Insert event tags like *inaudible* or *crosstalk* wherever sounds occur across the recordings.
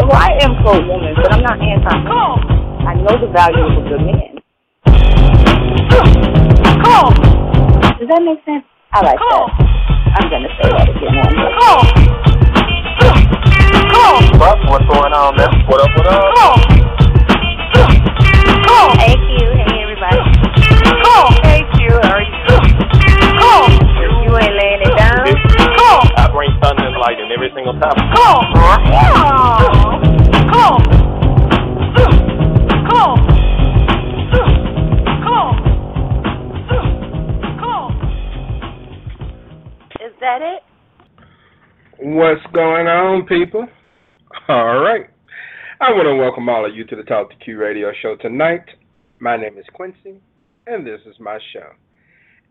Well, I am pro woman, but I'm not anti man. Cool. I know the value of a good man. Cool. Does that make sense? I like Cool. that. I'm gonna say that again on here. Cool. Cool. What? What's going on, man? What up, what up? Cool. Cool. Hey Q, hey everybody. Cool. Hey Q, how are you? Cool. You ain't laying it down. Cool. I bring thunder and lightning every single time. Cool. Oh. Cool. Cool. Cool. Cool. Is that it? What's going on, people? All right. I want to welcome all of you to the Talk to Q radio show tonight. My name is Quincy, and this is my show.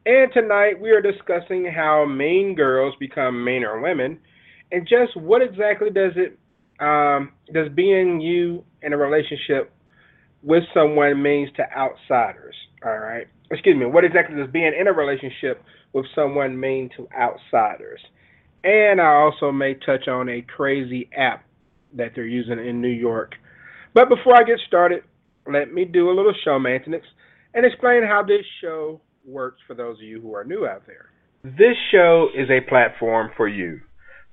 And tonight we are discussing how mean girls become meaner women, and just what exactly does it um, does being you in a relationship with someone means to outsiders. All right. Excuse me. What exactly does being in a relationship with someone mean to outsiders? And I also may touch on a crazy app that they're using in New York. But before I get started, let me do a little show maintenance and explain how this show works for those of you who are new out there. This show is a platform for you,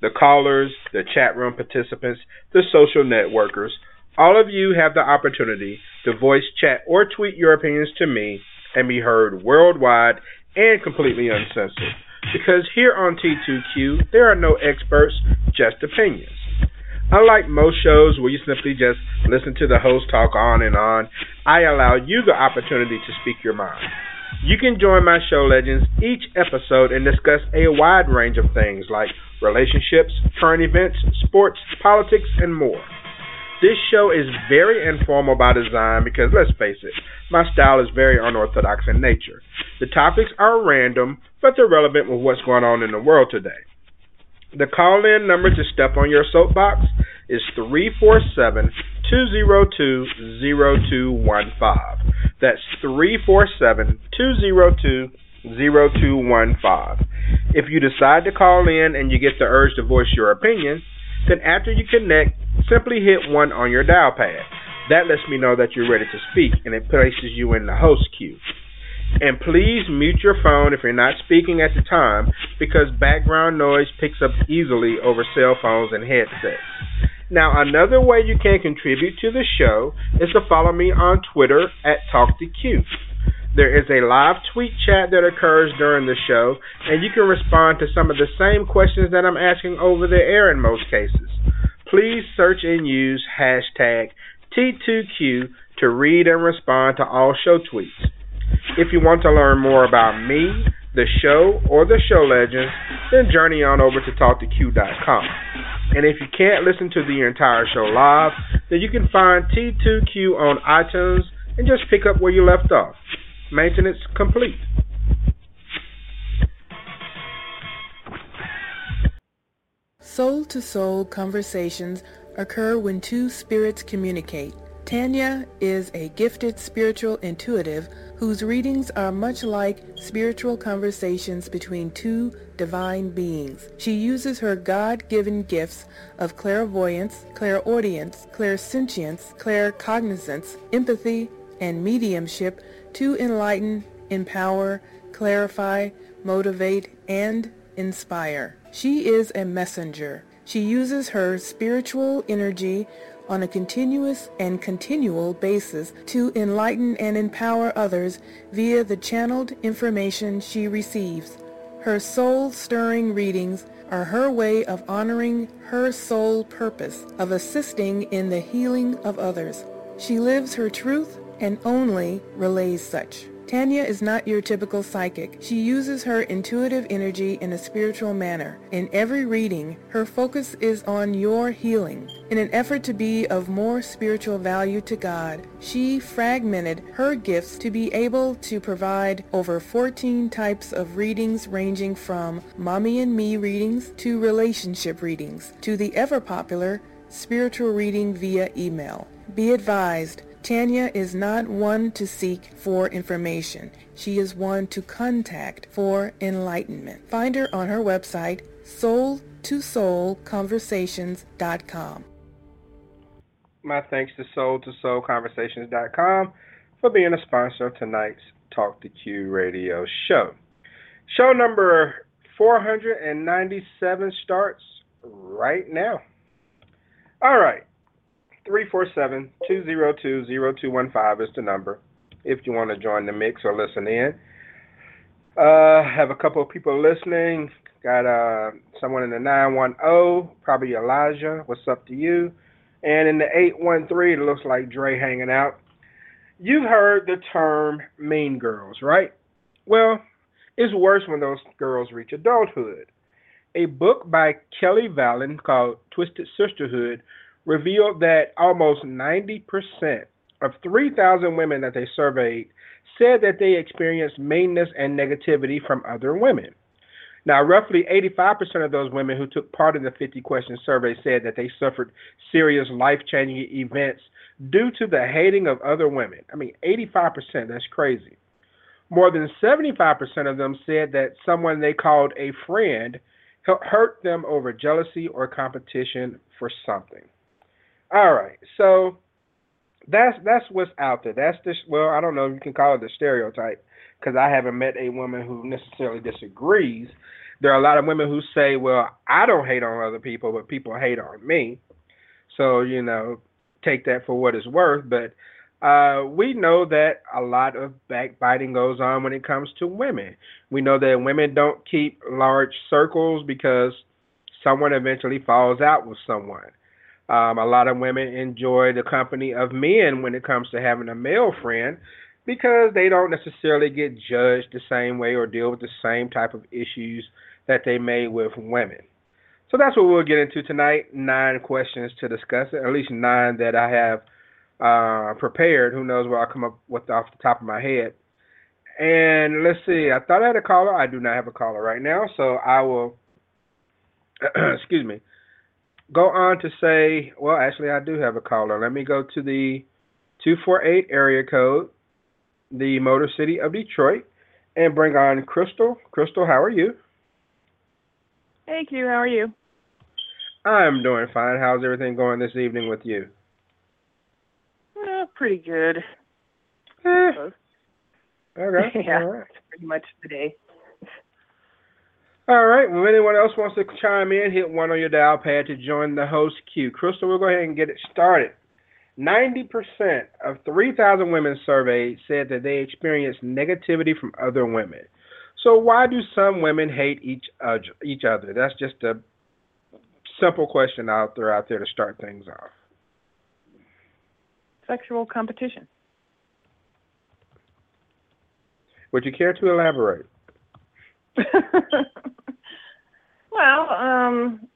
the callers, the chat room participants, the social networkers. All of you have the opportunity to voice, chat, or tweet your opinions to me and be heard worldwide and completely uncensored. Because here on T2Q, there are no experts, just opinions. Unlike most shows where you simply just listen to the host talk on and on, I allow you the opportunity to speak your mind. You can join my show legends each episode and discuss a wide range of things like relationships, current events, sports, politics, and more. This show is very informal by design because, let's face it, my style is very unorthodox in nature. The topics are random, but they're relevant with what's going on in the world today. The call in number to step on your soapbox is 347 202 0215. That's 347 202 0215. If you decide to call in and you get the urge to voice your opinion, then after you connect, simply hit 1 on your dial pad. That lets me know that you're ready to speak and it places you in the host queue. And please mute your phone if you're not speaking at the time because background noise picks up easily over cell phones and headsets. Now, another way you can contribute to the show is to follow me on Twitter at TalkToQ. There is a live tweet chat that occurs during the show, and you can respond to some of the same questions that I'm asking over the air in most cases. Please search and use hashtag T2Q to read and respond to all show tweets. If you want to learn more about me, the show, or the show legends, then journey on over to TalkToQ.com. And if you can't listen to the entire show live, then you can find T2Q on iTunes and just pick up where you left off. Maintenance complete. Soul to soul conversations occur when two spirits communicate. Tanya is a gifted spiritual intuitive whose readings are much like spiritual conversations between two divine beings. She uses her God-given gifts of clairvoyance, clairaudience, clairsentience, claircognizance, empathy, and mediumship to enlighten, empower, clarify, motivate, and inspire. She is a messenger, She uses her spiritual energy on a continuous and continual basis to enlighten and empower others via the channeled information she receives. Her soul-stirring readings are her way of honoring her soul purpose of assisting in the healing of others. She lives her truth and only relays such. Tanya is not your typical psychic. She uses her intuitive energy in a spiritual manner. In every reading, her focus is on your healing. In an effort to be of more spiritual value to God, she fragmented her gifts to be able to provide over 14 types of readings ranging from mommy and me readings to relationship readings to the ever popular spiritual reading via email. Be advised, Tanya is not one to seek for information. She is one to contact for enlightenment. Find her on her website, soul2soulconversations.com. My thanks to soul2soulconversations.com for being a sponsor of tonight's Talk to Q radio show. Show number 497 starts right now. All right. 347-202-0215 is the number if you want to join the mix or listen in. Uh, have a couple of people listening. Got uh, someone in the 910, probably Elijah. What's up to you? And in the 813, it looks like Dre hanging out. You've heard the term mean girls, right? Well, it's worse when those girls reach adulthood. A book by Kelly Valen called Twisted Sisterhood revealed that almost 90% of 3,000 women that they surveyed said that they experienced meanness and negativity from other women. Now, roughly 85% of those women who took part in the 50 question survey said that they suffered serious life changing events due to the hating of other women. I mean, 85%, that's crazy. More than 75% of them said that someone they called a friend hurt them over jealousy or competition for something. All right, so that's that's what's out there. That's this. Well, I don't know you can call it the stereotype because I haven't met a woman who necessarily disagrees. There are a lot of women who say, "Well, I don't hate on other people, but people hate on me." So you know, take that for what it's worth. But uh, we know that a lot of backbiting goes on when it comes to women. We know that women don't keep large circles because someone eventually falls out with someone. Um, a lot of women enjoy the company of men when it comes to having a male friend because they don't necessarily get judged the same way or deal with the same type of issues that they may with women. So that's what we'll get into tonight. Nine questions to discuss, at least nine that I have uh, prepared. Who knows what I'll come up with off the top of my head. And let's see, I thought I had a caller. I do not have a caller right now, so I will, *clears throat* excuse me, go on to say, well, actually, I do have a caller. Let me go to the 248 area code, the Motor City of Detroit, and bring on Crystal. Crystal, how are you? Hey, Q, how are you? I'm doing fine. How's everything going this evening with you? Uh, pretty good. Eh. Okay. *laughs* yeah, right. pretty much today. All right. Well, if anyone else wants to chime in, hit one on your dial pad to join the host queue. Crystal, we'll go ahead and get it started. 90% of 3,000 women surveyed said that they experienced negativity from other women. So why do some women hate each other? Each other? That's just a simple question I'll throw out there to start things off. Sexual competition. Would you care to elaborate? *laughs* well, um,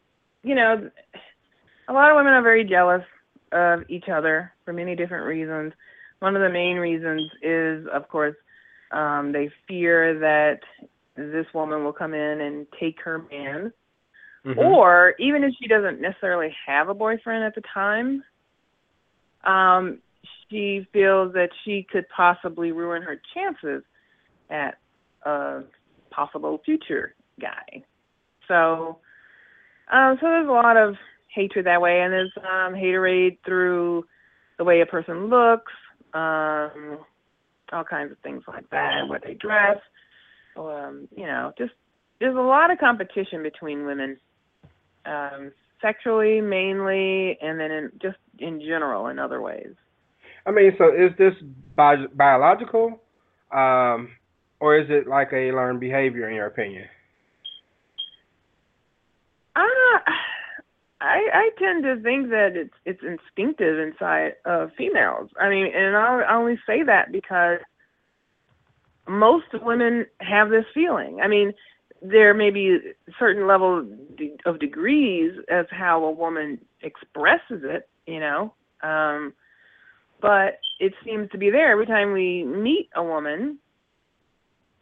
you know, a lot of women are very jealous of each other for many different reasons. One of the main reasons is, of course, um, they fear that this woman will come in and take her man. Mm-hmm. Or even if she doesn't necessarily have a boyfriend at the time, um, she feels that she could possibly ruin her chances at a possible future guy. So, um, so there's a lot of hatred that way, and there's um, haterade through the way a person looks, um, all kinds of things like that, what they dress, um, you know, just there's a lot of competition between women. Um, sexually mainly, and then in, just in general in other ways. I mean, so is this bi- biological, um, or is it like a learned behavior in your opinion? Uh, I I tend to think that it's it's instinctive inside of females. I mean, and I I only say that because most women have this feeling. I mean, there may be a certain level of degrees of how a woman expresses it, you know, um, but it seems to be there every time we meet a woman.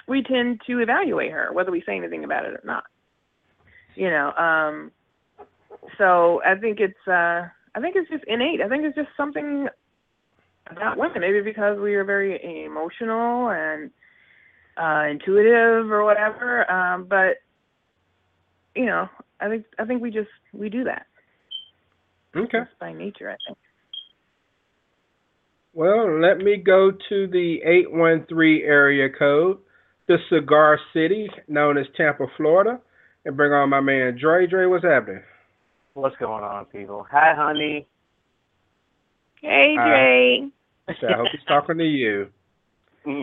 We tend to evaluate her, whether we say anything about it or not. You know, um, so I think it's uh, I think it's just innate. I think it's just something about women. Maybe because we are very emotional and uh, intuitive or whatever. Um, but you know, I think I think we just we do that. Okay. Just by nature, I think. Well, let me go to the 813 area code, the Cigar City, known as Tampa, Florida, and bring on my man Dre. Dre, what's happening? What's going on, people? Hi, honey. Hey, Hi. Dre. I hope he's talking to you. *laughs* All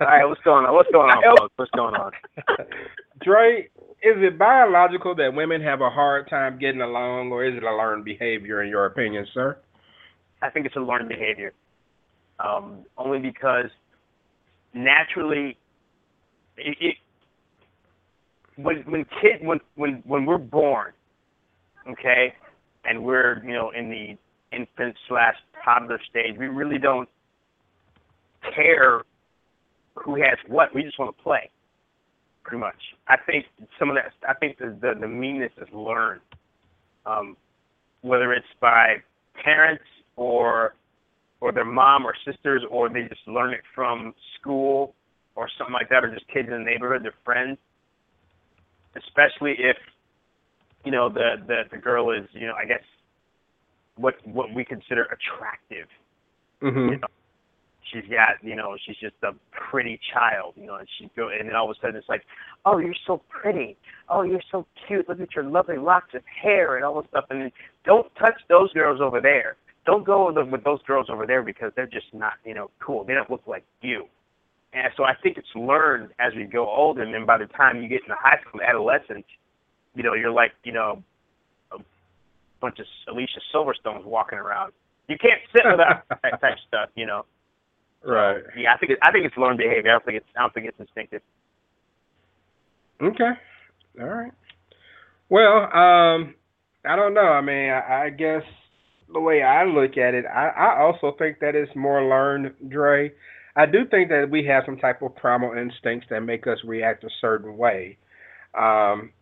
right, what's going on? What's going on, *laughs* folks? What's going on? *laughs* Dre, is it biological that women have a hard time getting along, or is it a learned behavior, in your opinion, sir? I think it's a learned behavior. Um, only because naturally, it, it when when kid when when when we're born, okay, and we're you know in the infant slash toddler stage, we really don't care who has what. We just want to play, pretty much. I think some of that. I think the the, the meanness is learned, um, whether it's by parents or or their mom or sisters, or they just learn it from school or something like that, or just kids in the neighborhood, their friends. Especially if you know the the the girl is you know I guess what what we consider attractive. Mm-hmm. You know, she's got you know she's just a pretty child you know and she go and then all of a sudden it's like oh you're so pretty oh you're so cute look at your lovely locks of hair and all this stuff and then don't touch those girls over there don't go with, with those girls over there because they're just not you know cool they don't look like you and so I think it's learned as we go older and then by the time you get into high school adolescence you know you're like you know a bunch of Alicia Silverstones walking around you can't sit without *laughs* that type of stuff you know Right. yeah, I think it, I think it's learned behavior. I don't think it's I don't think it's instinctive. Okay. All right. Well, um, I don't know. I mean, I, I guess the way I look at it, I, I also think that it's more learned, Dre. I do think that we have some type of primal instincts that make us react a certain way. Um,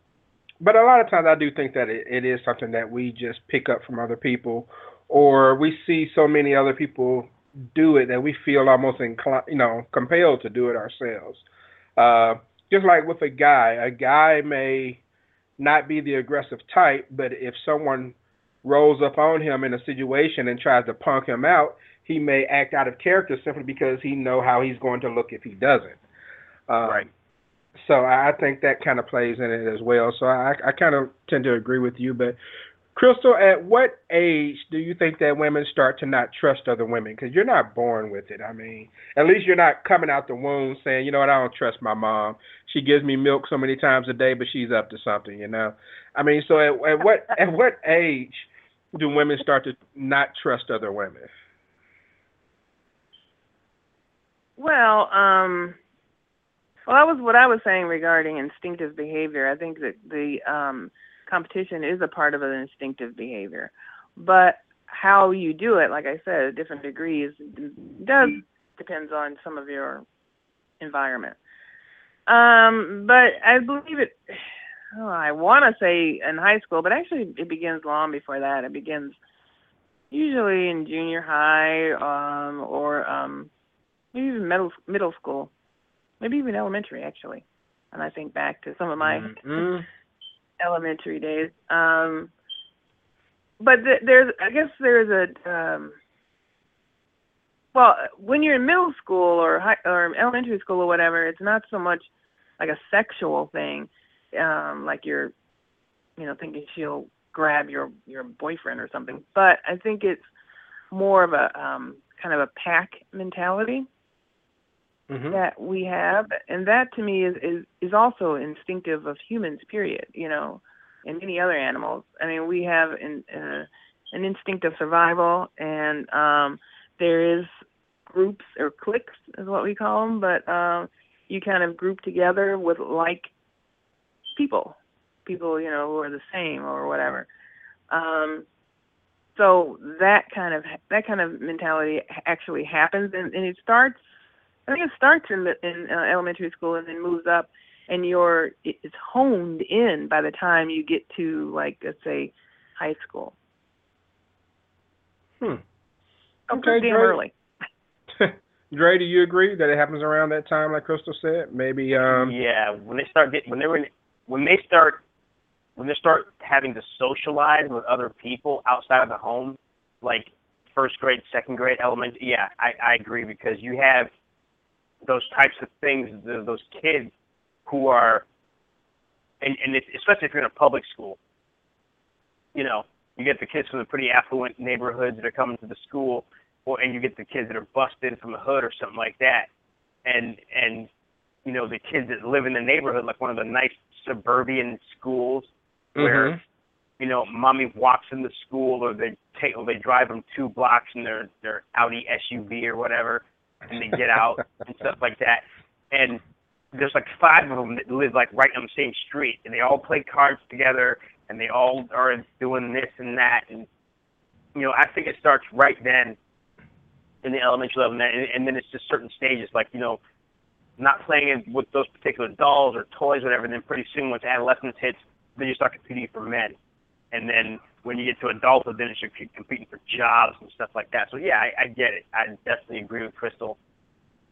but a lot of times I do think that it, it is something that we just pick up from other people or we see so many other people do it that we feel almost inclined, you know, compelled to do it ourselves. Uh, just like with a guy, a guy may not be the aggressive type, but if someone rolls up on him in a situation and tries to punk him out, he may act out of character simply because he know how he's going to look if he doesn't. Um, Right. So I think that kind of plays in it as well. So I, I kind of tend to agree with you. But Crystal, at what age do you think that women start to not trust other women? Because you're not born with it. I mean, at least you're not coming out the womb saying, you know what, I don't trust my mom. She gives me milk so many times a day, but she's up to something. You know. I mean, so at, at what at what age do women start to not trust other women? Well, um, well, that was what I was saying regarding instinctive behavior. I think that the um, competition is a part of an instinctive behavior, but how you do it, like I said, different degrees, does depends on some of your environment. Um, but I believe it. Oh, I want to say in high school, but actually it begins long before that. It begins usually in junior high um, or um, maybe even middle middle school, maybe even elementary actually. And I think back to some of my Mhm. *laughs* elementary days. Um, but th- there's, I guess there's a, um, well, when you're in middle school or high, or elementary school or whatever, it's not so much like a sexual thing, um, like you're you know, thinking she'll grab your your boyfriend or something. But I think it's more of a um, kind of a pack mentality Mhm. that we have, and that to me is is is also instinctive of humans. Period. You know, and many other animals. I mean, we have an uh, an instinct of survival, and um, there is groups or cliques is what we call them, but um, you kind of group together with like people, people you know who are the same or whatever. Um, so that kind of that kind of mentality actually happens, and, and it starts. I think it starts in the, in uh, elementary school and then moves up, and you're it's honed in by the time you get to like let's say high school. Hmm. So Okay, pretty damn early. *laughs* Dre, do you agree that it happens around that time, like Crystal said? Maybe. Um, yeah, when they start getting when they're in when they start when they start having to socialize with other people outside of the home, like first grade, second grade, elementary. Yeah, I, I agree because you have those types of things. th- Those kids who are, and and especially if you're in a public school, you know, you get the kids from the pretty affluent neighborhoods that are coming to the school, or and you get the kids that are busted from the hood or something like that, and and you know the kids that live in the neighborhood, like one of the nice suburban schools where mhm. you know mommy walks in the school, or they take or they drive them two blocks in their their Audi SUV or whatever, and they get out *laughs* and stuff like that, and there's like five of them that live like right on the same street, and they all play cards together, and they all are doing this and that, and you know I think it starts right then in the elementary level, and then, and then it's just certain stages, like you know not playing with those particular dolls or toys, or whatever. And then pretty soon, once adolescence hits, then you start competing for men, and then when you get to adulthood, then it's you're competing for jobs and stuff like that. So yeah, I, I get it. I definitely agree with Crystal.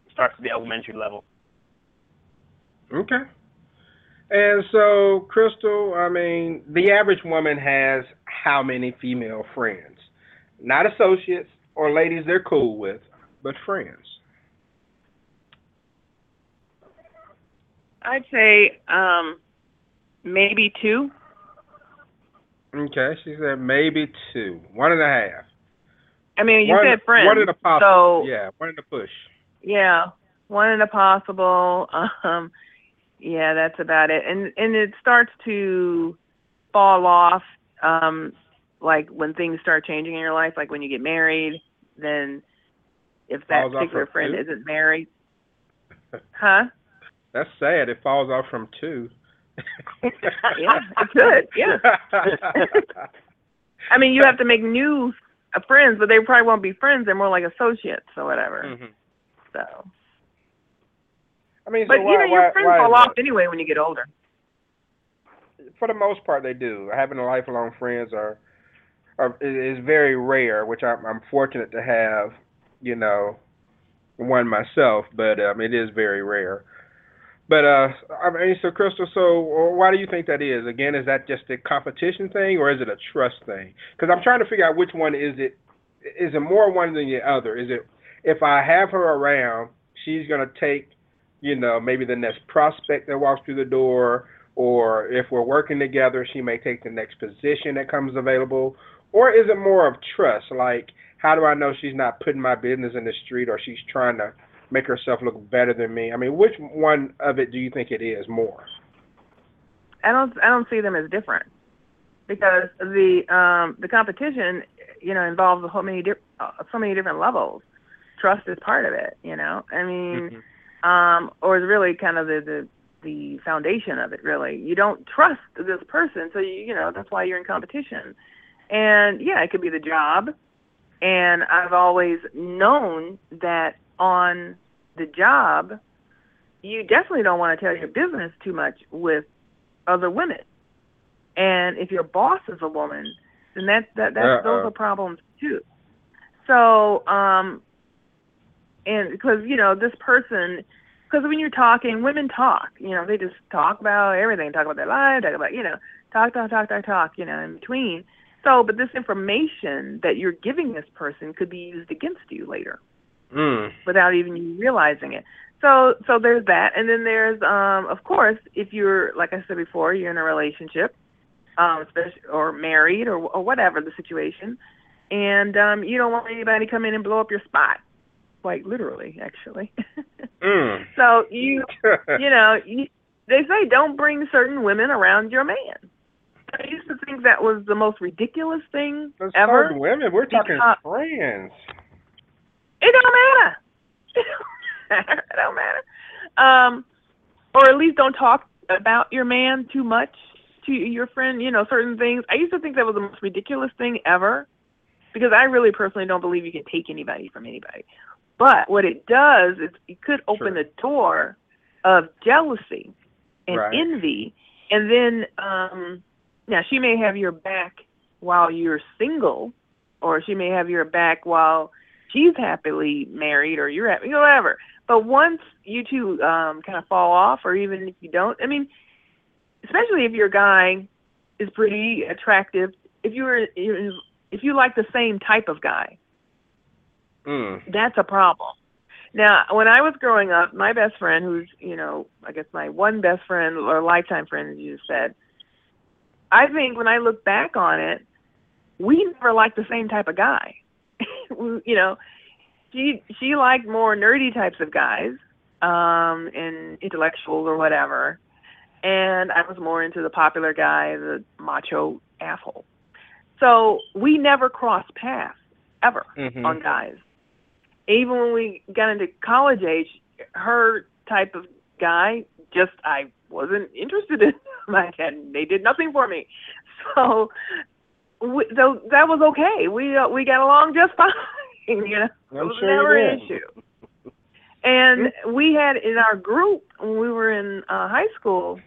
It starts at the elementary level. Okay. And so, Crystal, I mean, the average woman has how many female friends? Not associates or ladies they're cool with, but friends. I'd say um, maybe two. Okay, she said maybe two, one and a half. I mean, you one, said friends. One in a possible. So yeah, one in a push. yeah, one in a possible. Um, yeah, that's about it. And and it starts to fall off. Um, like when things start changing in your life, like when you get married, then if that Falls particular friend isn't married, *laughs* huh? That's sad. It falls off from two. *laughs* Yeah, it could, yeah. *laughs* I mean, you have to make new uh, friends, but they probably won't be friends. They're more like associates or whatever. Mhm. So, I mean, but so why, you know, your why, friends why is fall that? off anyway when you get older. for the most part, they do. Having lifelong friends are, are is very rare, which I'm, I'm fortunate to have. You know, one myself, but um, it is very rare. But uh, I mean, so Crystal, so why do you think that is? Again, is that just a competition thing, or is it a trust thing? Because I'm trying to figure out which one is it. Is it more one than the other? Is it if I have her around, she's gonna take, you know, maybe the next prospect that walks through the door, or if we're working together, she may take the next position that comes available, or is it more of trust? Like, how do I know she's not putting my business in the street, or she's trying to make herself look better than me? I mean, which one of it do you think it is more? I don't I don't see them as different because the um the competition you know involves so many di- uh, so many different levels. Trust is part of it, you know. I mean, um or is really kind of the the the foundation of it really. You don't trust this person, so you you know, that's why you're in competition. And yeah, it could be the job. And I've always known that on the job you definitely don't want to tell your business too much with other women. And if your boss is a woman, then that that, that Uh-oh. those are problems too. So, um, and because you know this person, because when you're talking, women talk. You know, they just talk about everything, talk about their life, talk about you know, talk, talk, talk, talk, talk. You know, in between. So, but this information that you're giving this person could be used against you later Mm. without even you realizing it. So so there's that, and then there's um of course if you're like I said before you're in a relationship, um, especially or married or or whatever the situation, and um, you don't want anybody to come in and blow up your spot, quite literally, actually. *laughs* Mm. so you *laughs* you know you, they say don't bring certain women around your man. I used to think that was the most ridiculous thing Those ever. certain women, we're talking because- friends. It don't matter. It don't matter. It don't matter. Um, or at least don't talk about your man too much to your friend. You know, certain things. I used to think that was the most ridiculous thing ever, because I really personally don't believe you can take anybody from anybody. But what it does is it could open Sure. the door of jealousy and Right. envy, and then um, now she may have your back while you're single, or she may have your back while she's happily married or you're happy, whatever. But once you two um, kind of fall off, or even if you don't, I mean, especially if your guy is pretty attractive, if you're if you like the same type of guy, Mm. that's a problem. Now, when I was growing up, my best friend, who's you know, I guess my one best friend or lifetime friend, as you said, I think when I look back on it, we never liked the same type of guy. *laughs* you know, she she liked more nerdy types of guys, um, and intellectuals or whatever, and I was more into the popular guy, the macho asshole. So we never crossed paths ever Mhm. on guys. Even when we got into college age, her type of guy just I wasn't interested in. *laughs* Like, and they did nothing for me. *laughs* So, we, so that was okay. We uh, we got along just *laughs* fine. You know, it I'm was sure never an issue. And we had in our group when we were in uh, high school,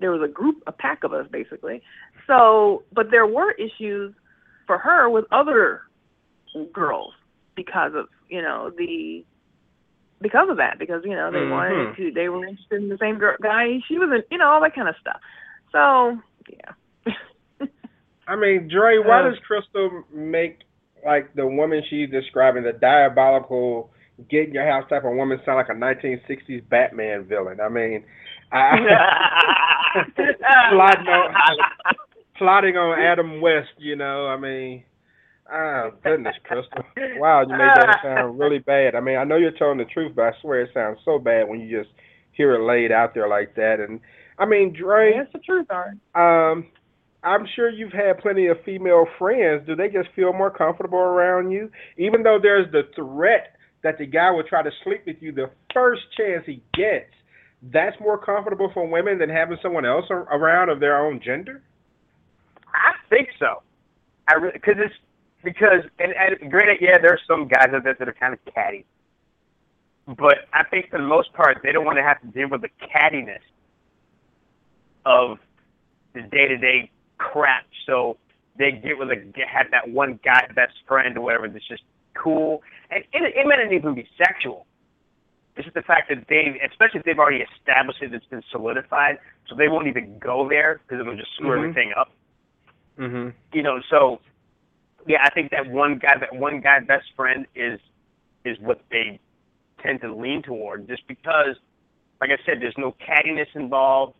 there was a group, a pack of us basically. So, but there were issues for her with other girls because of you know the because of that because you know they Mhm. wanted to they were interested in the same girl, guy she was in you know all that kind of stuff. So yeah. I mean, Dre, why does Crystal make like the woman she's describing, the diabolical get in your house type of woman, sound like a 1960s Batman villain? I mean, I, *laughs* plotting on plotting on Adam West, you know. I mean, oh goodness, Crystal, wow, you made that sound really bad. I mean, I know you're telling the truth, but I swear it sounds so bad when you just hear it laid out there like that. And I mean, Dre, That's the truth, Art. um, I'm sure you've had plenty of female friends. Do they just feel more comfortable around you, even though there's the threat that the guy will try to sleep with you the first chance he gets? That's more comfortable for women than having someone else around of their own gender. I think so. I really, because it's because and, and granted, yeah, there are some guys out there that are kind of catty, but I think for the most part, they don't want to have to deal with the cattiness of the day to day crap. So they get with a get, have that one guy best friend or whatever that's just cool, and it, it may not even be sexual. It's just the fact that they, especially if they've already established it, it's been solidified, so they won't even go there because it'll just screw Mhm. everything up Mm-hmm. you know, so yeah, I think that one guy, that one guy best friend is is what they tend to lean toward, just because, like I said, there's no cattiness involved.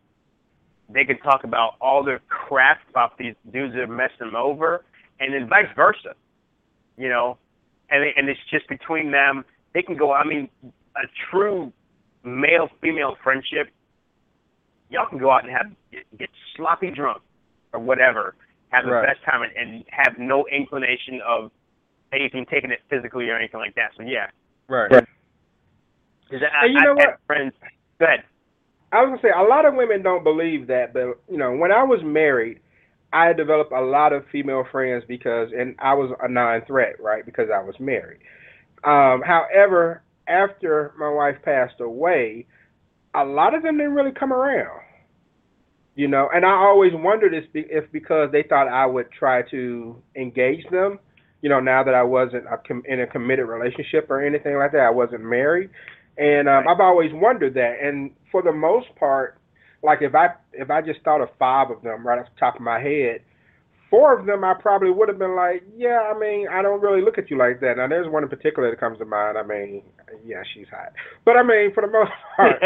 They can talk about all their crap about these dudes that mess them over, and then vice versa, you know, and and it's just between them. They can go. I mean, a true male female friendship. Y'all can go out and have get, get sloppy drunk or whatever, have the Right. best time, and, and have no inclination of anything taking it physically or anything like that. So yeah, Right. Right. 'Cause I, And you I've know had what? friends. Go ahead. I was gonna say a lot of women don't believe that, but you know, when I was married, I developed a lot of female friends because, and I was a non-threat, right? Because I was married. Um, however, after my wife passed away, a lot of them didn't really come around. You know, and I always wondered if, because they thought I would try to engage them. You know, now that I wasn't a in a committed relationship or anything like that, I wasn't married, and um, I've always wondered that. And for the most part, like if I if I just thought of five of them right off the top of my head, four of them I probably would have been like, yeah, I mean, I don't really look at you like that. Now there's one in particular that comes to mind. I mean, yeah, she's hot, but I mean, for the most *laughs* part,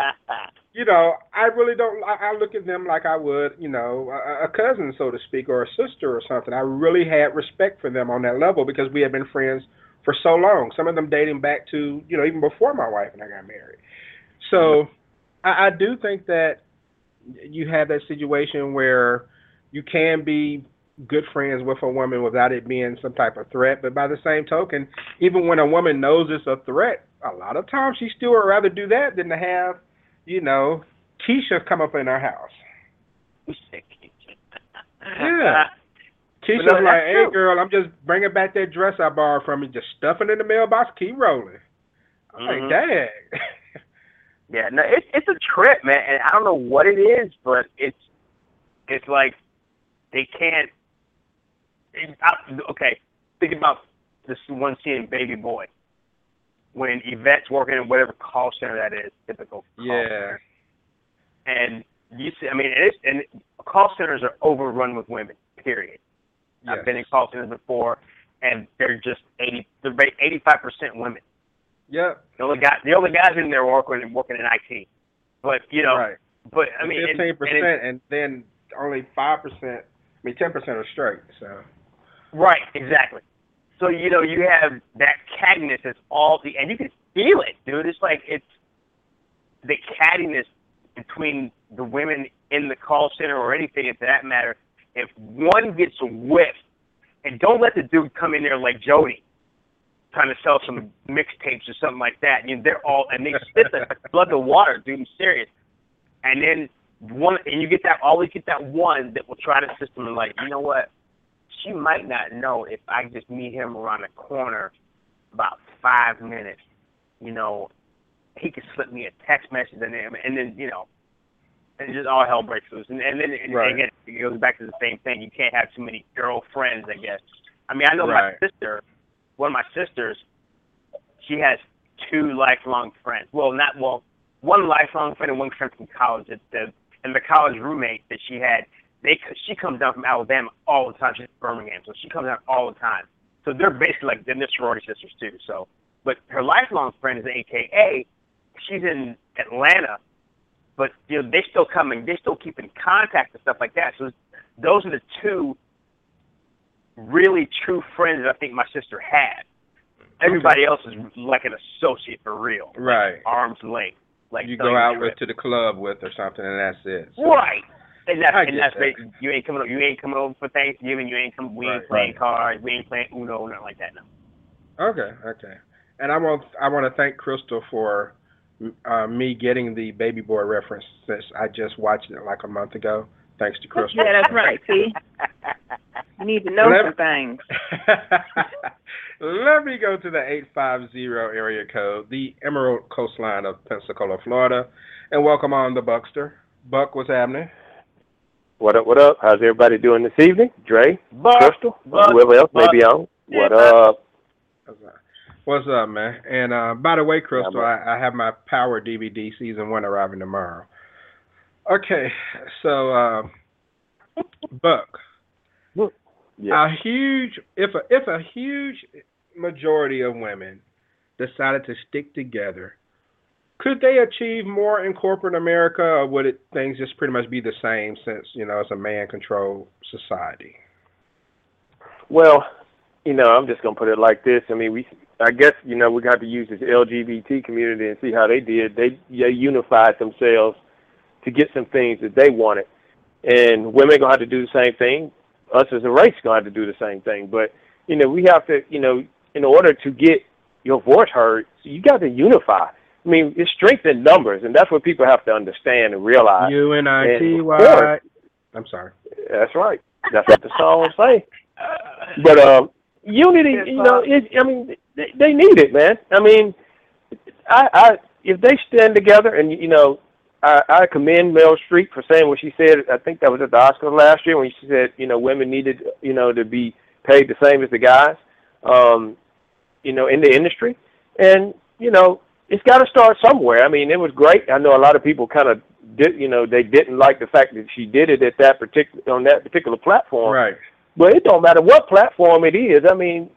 *laughs* you know, I really don't. I, I look at them like I would, you know, a, a cousin, so to speak, or a sister or something. I really had respect for them on that level because we had been friends for so long. Some of them dating back to, you know, even before my wife and I got married. So I, I do think that you have that situation where you can be good friends with a woman without it being some type of threat. But by the same token, even when a woman knows it's a threat, a lot of times she still would rather do that than to have, you know, Keisha come up in her house. *laughs* Yeah. Keisha's no, like, hey, true. girl, I'm just bringing back that dress I borrowed from you. Just stuff it in the mailbox, keep rolling. I'm Mhm. like, dang. *laughs* Yeah, no, it's it's a trip, man, and I don't know what it is, but it's it's like they can't. It, I, okay, think about this one scene in Baby Boy when Yvette's working in whatever call center that is, typical. Call yeah. center. and you see, I mean, it's and call centers are overrun with women. Period. Yes. I've been in call centers before, and they're just eighty, they're eighty-five percent women. Yep. The only guy, the only guys in there working working in IT. But you know, right. but I mean, fifteen and percent, and then only five percent. I mean, ten percent are straight. So right, exactly. So you know, you have that cattiness that's all the, and you can feel it, dude. It's like it's the cattiness between the women in the call center or anything, for that matter. If one gets a whiff, and don't let the dude come in there like Jody, trying to sell some *laughs* mixtapes or something like that. You know, they're all and they spit the *laughs* blood the water, dude. I'm serious. And then one, and you get that always get that one that will try to system and like, you know what? She might not know if I just meet him around the corner about five minutes. You know, he could slip me a text message and then and then you know, and just all hell breaks loose. And, and then and Right. again, it goes back to the same thing. You can't have too many girlfriends, I guess. I mean, I know Right. my sister, one of my sisters, she has two lifelong friends. Well, not well, one lifelong friend and one friend from college. That the and the college roommate that she had, they she comes down from Alabama all the time. She's from Birmingham, so she comes down all the time. So they're basically like they're sorority sisters too. So, but her lifelong friend is AKA. She's in Atlanta, but you know they're still coming. They still keep in contact and stuff like that. So those are the two really true friends that I think my sister had. Everybody else is like an associate for real, right. arm's length. Like you go out with to the club with or something, and that's it. So- Right. And that's, and that's that. you ain't coming. o- You ain't coming over for Thanksgiving. You ain't coming. We ain't playing right. cards. We ain't playing Uno, nothing like that. No. Okay, okay. And I want I want to thank Crystal for uh, me getting the baby boy reference since I just watched it like a month ago. Thanks to Crystal. Yeah, that's right. See, you need to know Let- some things. *laughs* Let me go to the 850 area code, the Emerald Coastline of Pensacola, Florida, and welcome on the Buckster. Buck, what's happening? What up, what up? How's everybody doing this evening? Dre, Buck, Crystal, Buck, whoever else Buck. may be on. What Buck. up? What's up, man? And uh, by the way, Crystal, Yeah, I, I have my Power DVD season one arriving tomorrow. Okay, so uh, Buck, Yeah. a huge if a if a huge majority of women decided to stick together, could they achieve more in corporate America, or would it things just pretty much be the same since you know it's a man-controlled society? Well, you know, I'm just gonna put it like this. I mean, we, I guess, you know, we got to use this LGBT community and see how they did. They, they unified themselves to get some things that they wanted, and women gonna have to do the same thing. Us as a race gonna have to do the same thing. But you know, we have to, you know, in order to get your voice heard, you got to unify. I mean, it's strength in numbers, and that's what people have to understand and realize. U N I T Y. I'm sorry. That's right. That's what the song say. But um, unity, you know, it, I mean, they, they need it, man. I mean, I, I if they stand together, and you know, I, I commend Meryl Streep for saying what she said. I think that was at the Oscars last year when she said, you know, women needed, you know, to be paid the same as the guys, um, you know, in the industry, and you know, it's got to start somewhere. I mean, it was great. I know a lot of people kind of did, you know, they didn't like the fact that she did it at that particular on that particular platform. Right. But it don't matter what platform it is. I mean,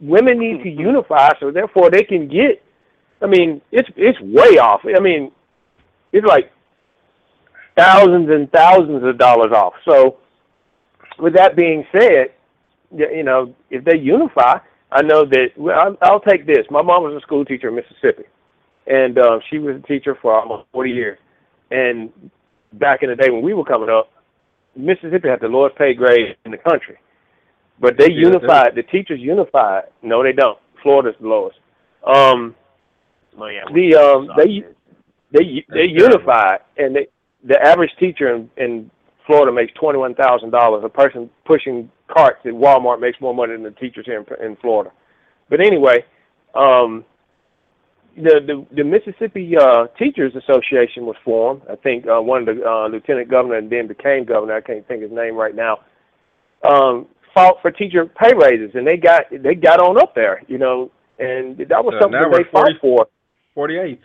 women need to unify so therefore they can get. I mean, it's it's way off. I mean, it's like thousands and thousands of dollars off. So, with that being said, you know, if they unify, I know that well, I'll take this. My mom was a school teacher in Mississippi, and um, she was a teacher for almost 40 years. And back in the day when we were coming up, Mississippi had the lowest pay grade in the country, but they Yeah, unified. The teachers unified. No, they don't. Florida's the lowest. Um, Well, yeah, the um, they they they That's terrible. unified, and they, the average teacher in, in Florida makes twenty one thousand dollars. A person pushing carts at Walmart makes more money than the teachers here in, in Florida. But anyway, um, the the, the Mississippi uh, Teachers Association was formed. I think uh, one of the uh, lieutenant governor and then became governor. I can't think his name right now. Um, fought for teacher pay raises, and they got they got on up there. You know, and that was So something that they 40 fought for. 48th.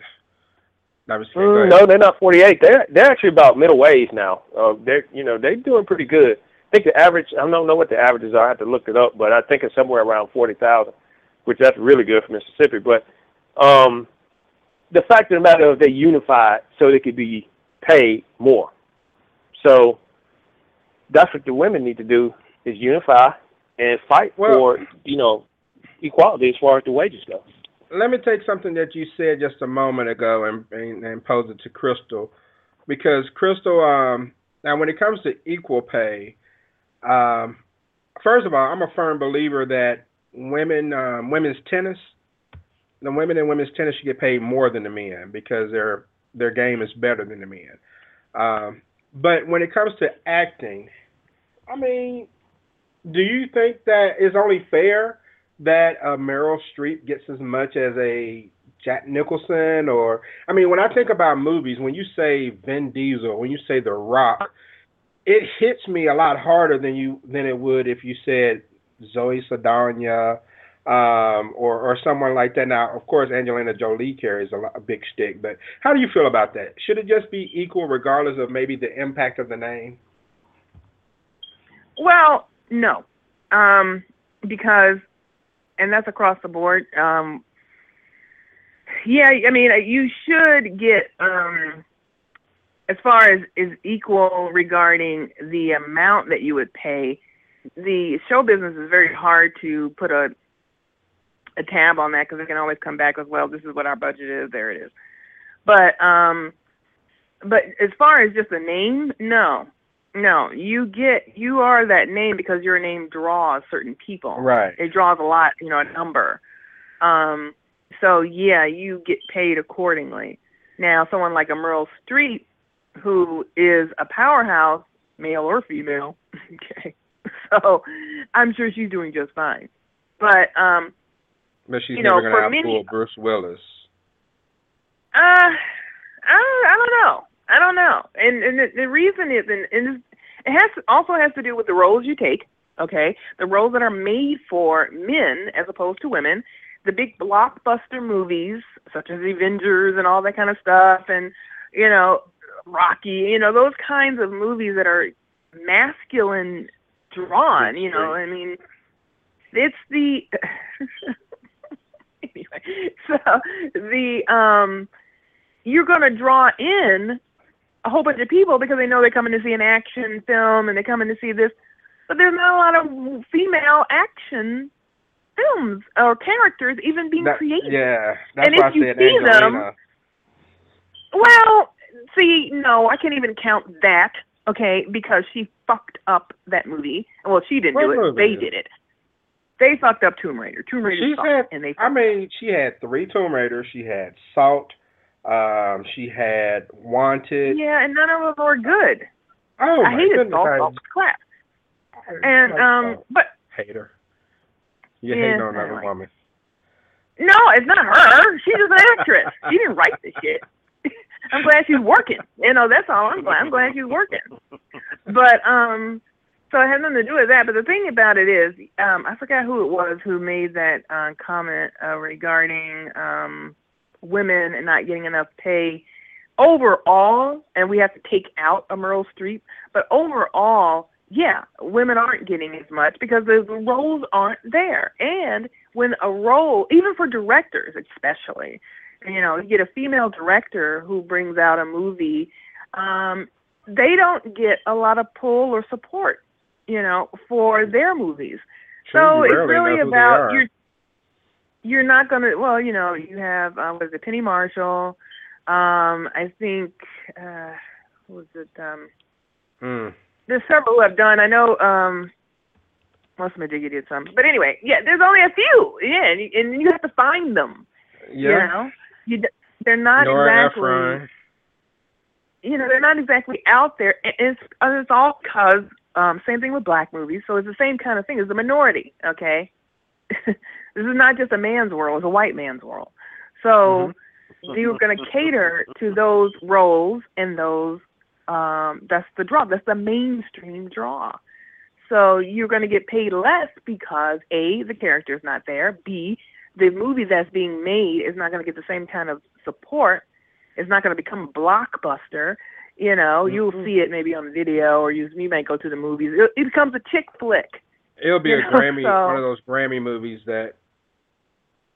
That Mm, no, they're not 48. They're they're actually about middle ways now. Uh, they're you know they're doing pretty good. I think the average. I don't know what the averages are. I have to look it up, but I think it's somewhere around 40,000, which that's really good for Mississippi. But um, the fact of the matter is they unified so they could be paid more. So that's what the women need to do is unify and fight Well- for you know equality as far as the wages go. let me take something that you said just a moment ago and, and, and pose it to Crystal, because Crystal, um, now when it comes to equal pay, um, first of all, I'm a firm believer that women, um, women's tennis, the women in women's tennis should get paid more than the men because their their game is better than the men. Um, but when it comes to acting, I mean, do you think that it's only fair that uh, Meryl Streep gets as much as a Jack Nicholson or I mean when I think about movies when you say Vin Diesel when you say The Rock it hits me a lot harder than you than it would if you said Zoe Saldana um or or someone like that now of course Angelina Jolie carries a, lot, a big stick but how do you feel about that should it just be equal regardless of maybe the impact of the name Well, no, um, because, and that's across the board. Um, yeah, I mean, you should get um, as far as is equal regarding the amount that you would pay. The show business is very hard to put a a tab on that because they can always come back as well, this is what our budget is. There it is. But um, but as far as just the name, no, no, you get you are that name because your name draws certain people. right It draws a lot, you know, a number. Um, so yeah, you get paid accordingly. Now, someone like a Meryl Streep, who is a powerhouse, male or female, *laughs* okay. *laughs* So I'm sure she's doing just fine. But um, but she's You know, never for going to many- outpull Bruce Willis Uh, I, I don't know. I don't know. And and the, the reason is, and, and it has also has to do with the roles you take. Okay, the roles that are made for men as opposed to women. The big blockbuster movies, such as Avengers and all that kind of stuff, and you know, Rocky. You know, those kinds of movies that are masculine drawn. You know, I mean, it's the *laughs* anyway. *laughs* So the um, you're going to draw in a whole bunch of people because they know they're coming to see an action film and they're coming to see this, but there's not a lot of female action films or characters even being That- created. yeah that's And why if I you said see them- Well, see, no, I can't even count that. Okay, because she fucked up that movie. Well, she didn't What do it. movie? They did it. They fucked up Tomb Raider. Tomb Raider She's had- and they. I mean, she had three Tomb Raiders. She had Salt. Um, she had Wanted. yeah, and none of them were good. Oh I my hated goodness! Salt. I- Salt was crap. And um, Salt. but hater. You Yeah, hating on another like- woman. no, it's not her. She's just an actress. She didn't write the shit. *laughs* I'm glad she's working. You know, that's all I'm glad. I'm glad she's working. But um, so it has nothing to do with that. But the thing about it is, um, I forgot who it was who made that uh, comment uh, regarding um, women and not getting enough pay overall, and we have to take out a Meryl Streep. But overall, yeah, women aren't getting as much because the roles aren't there. And when a role, even for directors especially, you know, you get a female director who brings out a movie, um, they don't get a lot of pull or support, you know, for their movies. Sure, so it's really know who they about you're you're not gonna well, you know, you have uh, what is it, Penny Marshall, um, I think uh who was it, um Hmm. there's several who have done. I know um most Majiggy did some. But anyway, yeah, there's only a few. Yeah, and you, and you have to find them. You Yeah. know? You d- they're not Nora exactly Ephron. you know, they're not exactly out there. And It's and it's all because um, same thing with black movies. So it's the same kind of thing. It's a minority. Okay, *laughs* this is not just a man's world; it's a white man's world. So you're going to cater to those roles and those. Um, that's the draw. That's the mainstream draw. So you're going to get paid less because a the character's not there. B the movie that's being made is not going to get the same kind of support. It's not going to become a blockbuster. You know, you'll see it maybe on video, or you you might go to the movies. It, it becomes a chick flick. It'll be a know, Grammy, so- one of those Grammy movies that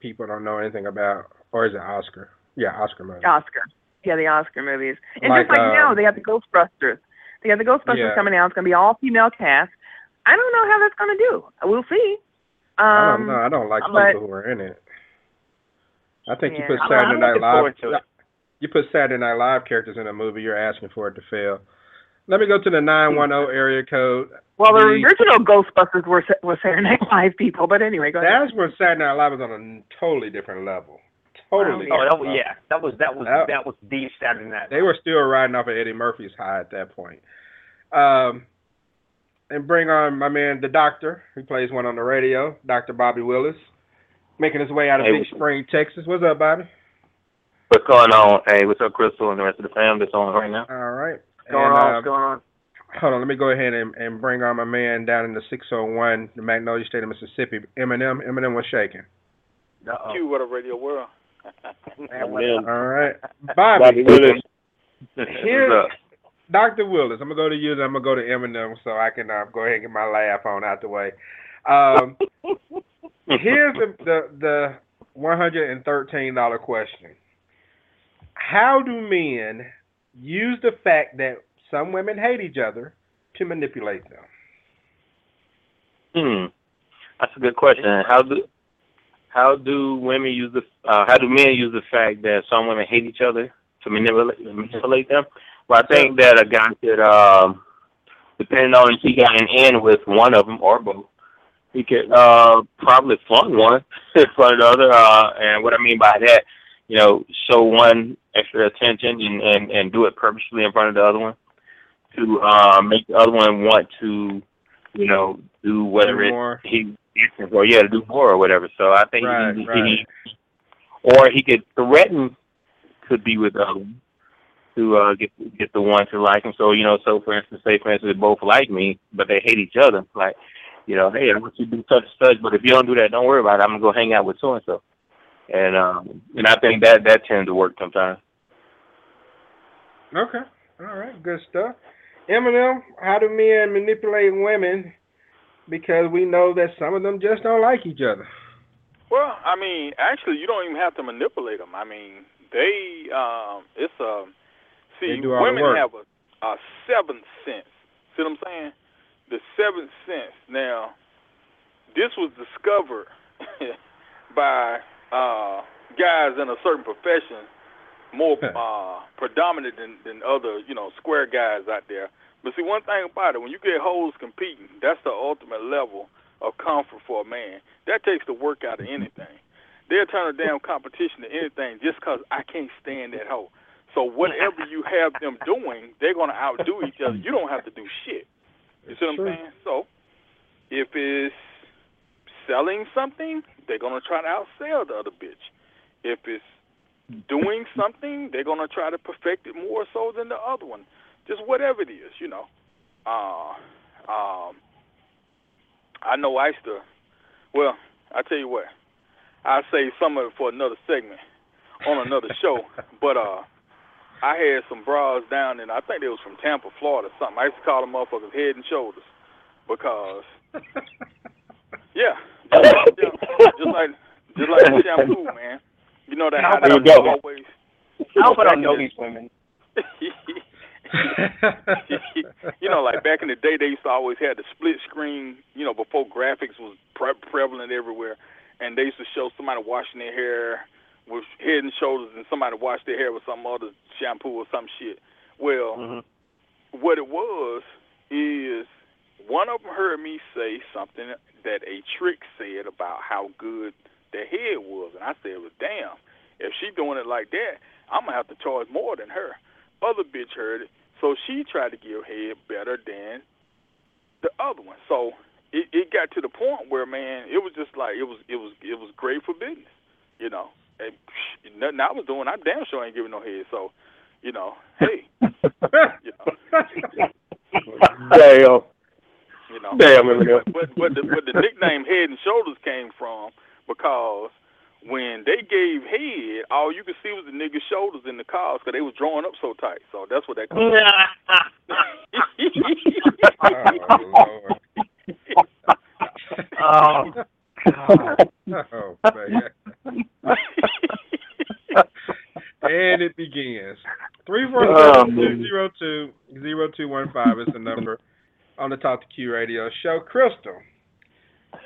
people don't know anything about, or is it Oscar? Yeah, Oscar movie. Oscar. Yeah, the Oscar movies. And Like, just like uh, now, they have the Ghostbusters. They have the Ghostbusters Yeah. coming out. It's going to be all female cast. I don't know how that's going to do. We'll see. Um, I don't know. I don't like but- people who are in it. I think you Yeah. put I'm- Saturday Night Live. Forward to it. You put Saturday Night Live characters in a movie, you're asking for it to fail. Let me go to the 910 area code. Well, the The- original Ghostbusters were were Saturday Night Live people, but anyway, go ahead. That's when Saturday Night Live was on a totally different level. Totally. Oh, that was, yeah, that was that was That- that was deep Saturday Night. They were still riding off of Eddie Murphy's high at that point. Um, and bring on my man, the doctor, who plays one on the radio, Dr. Bobby Willis, making his way out of Hey, Big Spring, Texas. What's up, Bobby? What's going on? Hey, what's up, Crystal and the rest of the fam that's on right now? All right. What's going And, on? uh, What's going on? Hold on, let me go ahead and, and bring on my man down in the 601, the Magnolia State of Mississippi, Eminem. Eminem was shaking. Uh-oh. Q, what a radio world. *laughs* Eminem. All right. Bobby Bobby, Willis. *laughs* Here- Dr. Willis, I'm going to go to you, then I'm going to go to Eminem so I can uh, go ahead and get my laugh on out the way. Um, *laughs* here's the, the, the $113 question How do men use the fact that some women hate each other to manipulate them? Hmm. That's a good question. How do how do women use the uh, how do men use the fact that some women hate each other to manipulate manipulate them? Well, I think that a guy could, um, depending on if he got an in with one of them or both, he could uh, probably flaunt one in front of the other. Uh, and what I mean by that, you know, show one extra attention and, and, and do it purposely in front of the other one to uh, make the other one want to, you know, do whatever Do it he or yeah to do more or whatever. So I think Right, he, right. he or he could threaten could be with the other one to uh get get the one to like him. So you know, so for instance, say for instance, they both like me, but they hate each other. Like, you know, hey, I want you to do such and such, but if you don't do that, don't worry about it. I'm gonna go hang out with so and so. And um and I think that that tends to work sometimes. Okay. All right. Good stuff. Eminem, how do men manipulate women? Because we know that some of them just don't like each other. Well, I mean, actually, you don't even have to manipulate them. I mean, they, um, it's a, see, They do all the women have a, a seventh sense. See what I'm saying? The seventh sense. Now, this was discovered *laughs* by uh, guys in a certain profession, more uh, predominant than, than other, you know, square guys out there. But see, one thing about it, when you get hoes competing, that's the ultimate level of comfort for a man. That takes the work out of anything. They'll turn a damn competition to anything just 'cause I can't stand that hoe. So whatever you have them *laughs* doing, they're gonna outdo each other. You don't have to do shit. You see what I'm true. saying? So if it's selling something, they're gonna try to outsell the other bitch. If it's doing something, they're gonna try to perfect it more so than the other one. Just whatever it is, you know. Uh, um, I know I used to. Well, I tell you what, I'll say some of it for another segment on another *laughs* show. But uh, I had some bras down in I think they was from Tampa, Florida, something. I used to call them motherfuckers head and shoulders because *laughs* yeah, just like just like shampoo, *laughs* man. You know that how There that you go. always I hope I don't know these women. you know, like back in the day, they used to always have the split screen. You know, before graphics was pre- prevalent everywhere, and they used to show somebody washing their hair with Head and Shoulders, and somebody washed their hair with some other shampoo or some shit. Well, Mm-hmm. what it was is one of them heard me say something that a trick said about how good the head was, and I said, "Well, damn, if she doing it like that, I'm gonna have to charge more than her." Other bitch heard it, so she tried to give head better than the other one. So it, it got to the point where, man, it was just like it was, it was, it was great for business, you know. And psh, nothing I was doing, I damn sure ain't giving no head. So, you know, hey, *laughs* you know. Damn. You know, Damn, Eminem. but but the but the nickname Head and Shoulders came from because when they gave head, all you could see was the nigga's shoulders in the cars because they was drawing up so tight. So that's what that comes. oh, God. *laughs* oh and it begins. Three four Oh, seven two man. zero two zero two one five is the number on the Talk to Q radio show. Crystal,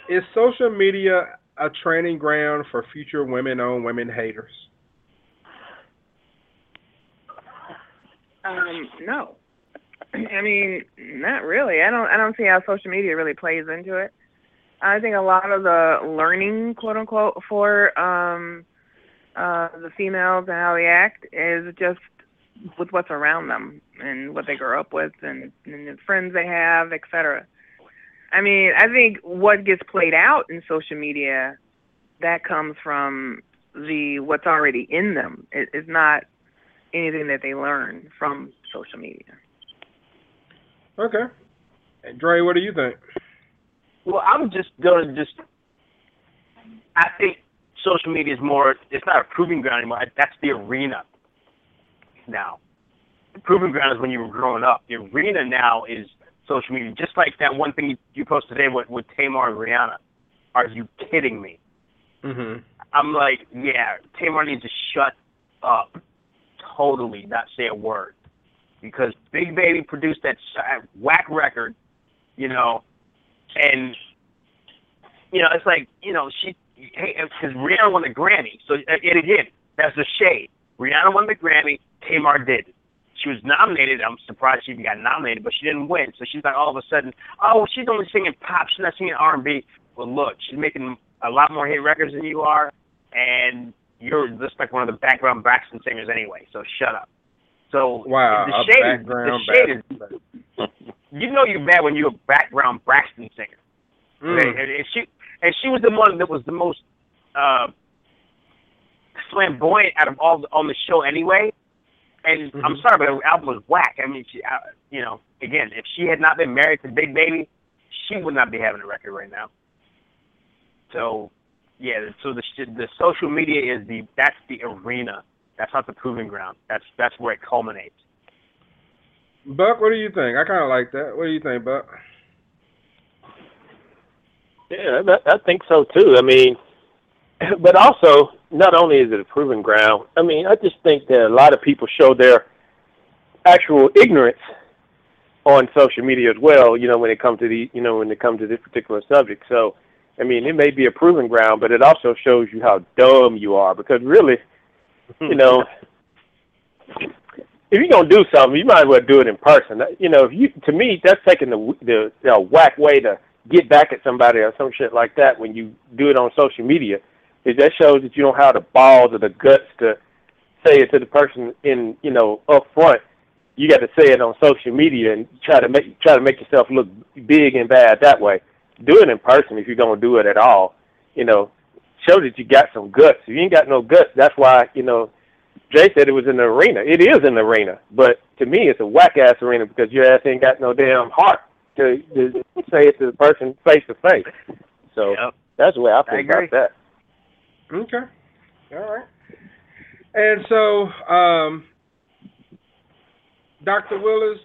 is social media a training ground for future women on women haters? Um, no. *clears throat* I mean, not really. I don't. I don't see how social media really plays into it. I think a lot of the learning, quote unquote, for um, uh, the females and how they act is just with what's around them and what they grow up with and, and the friends they have, et cetera. I mean, I think what gets played out in social media that comes from the what's already in them. It, it's not anything that they learn from social media. Okay. And Dre, what do you think? Well, I'm just gonna just. I think social media is more. It's not a proving ground anymore. That's the arena. Now, the proving ground is when you were growing up. The arena now is social media. Just like that one thing you, posted today with, with Tamar and Rihanna. Are you kidding me? Mm-hmm. I'm like, yeah, Tamar needs to shut up, totally, not say a word, because Big Baby produced that whack record, you know, and you know it's like you know she, hey, because Rihanna won the Grammy, so and again that's the shade. Rihanna won the Grammy, Tamar did. She was nominated. I'm surprised she even got nominated, but she didn't win. So she's like all of a sudden, oh, she's only singing pop. She's not singing R&B. Well, look, she's making a lot more hit records than you are, and you're just like one of the background Braxton singers anyway. So shut up. So Wow, the shade, the shade is, you know you're bad when you're a background Braxton singer. Mm. and, and she and she was the one that was the most uh, flamboyant out of all the, on the show anyway. And I'm Mhm. sorry, but her album was whack. I mean, she, uh, you know, again, if she had not been married to Big Baby, she would not be having a record right now. So, yeah, so the the social media is the that's the arena. That's not the proving ground. That's that's where it culminates. Buck, what do you think? I kind of like that. What do you think, Buck? Yeah, I, I think so too. I mean, *laughs* but also, not only is it a proven ground, I mean, I just think that a lot of people show their actual ignorance on social media as well. You know, when it comes to the, you know, when it comes to this particular subject. So, I mean, it may be a proven ground, but it also shows you how dumb you are because really, you know, *laughs* if you're gonna do something, you might as well do it in person. You know, if you to me, that's taking the the, the whack way to get back at somebody or some shit like that when you do it on social media. Is that shows that you don't have the balls or the guts to say it to the person in you know up front. You got to say it on social media and try to make try to make yourself look big and bad that way. Do it in person if you're gonna do it at all. You know, show that you got some guts. If you ain't got no guts, that's why you know Jay said it was in the arena. It is in the arena, but to me, it's a whack ass arena because your ass ain't got no damn heart to, to say it to the person face to face. So Yep. that's the way I I feel agree. about that. Okay. All right. And so, um, Dr. Willis,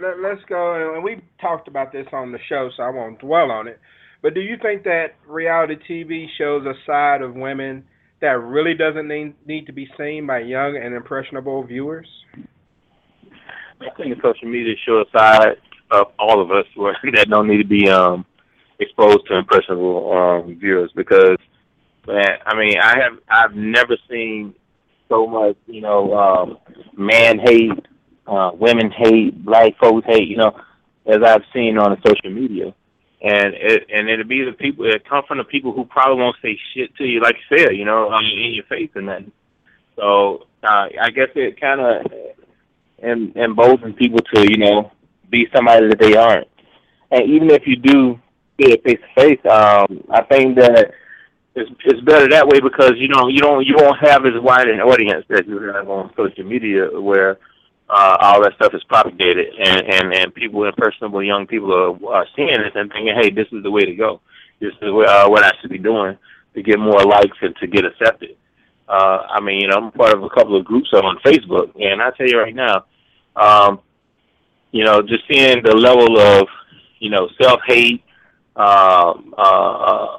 let, let's go. And we talked about this on the show, so I won't dwell on it. But do you think that reality TV shows a side of women that really doesn't need, need to be seen by young and impressionable viewers? I think social media shows a side of all of us *laughs* that don't need to be um exposed to impressionable um viewers because man, I mean I have I've never seen so much, you know, um man hate, uh women hate, black folks hate, you know, as I've seen on the social media. And it and it'll be the people it come from the people who probably won't say shit to you like you said, you know, um, in your face and then. So uh I guess it kinda em- emboldens people to, you know, be somebody that they aren't. And even if you do see it face to face, um, I think that it's it's better that way because you know you don't you won't have as wide an audience that you have on social media where uh, all that stuff is propagated and and and people impersonable young people are, are seeing it and thinking, hey, this is the way to go. This is what, uh, what I should be doing to get more likes and to get accepted. Uh, I mean, you know, I'm part of a couple of groups on Facebook, and I tell you right now, um, you know, just seeing the level of, you know, self hate, um, uh, uh,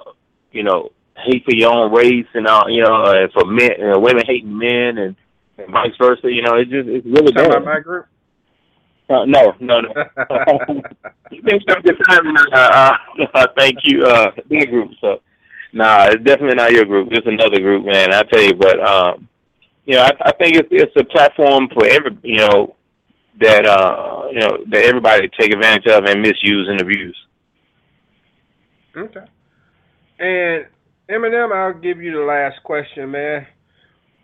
you know, hate for your own race and all, you know, uh, for men, you know, women hating men and, and vice versa. You know, it's just it's really bad. about my group? Uh, no, no, no. *laughs* *laughs* Your time. Uh, uh, *laughs* thank you. Uh, their group. So, nah, it's definitely not your group. It's another group, man. I tell you, but um, you know, I, I think it's it's a platform for every, you know, that uh, you know, that everybody take advantage of and misuse and abuse. Okay. And Eminem, I'll give you the last question, man.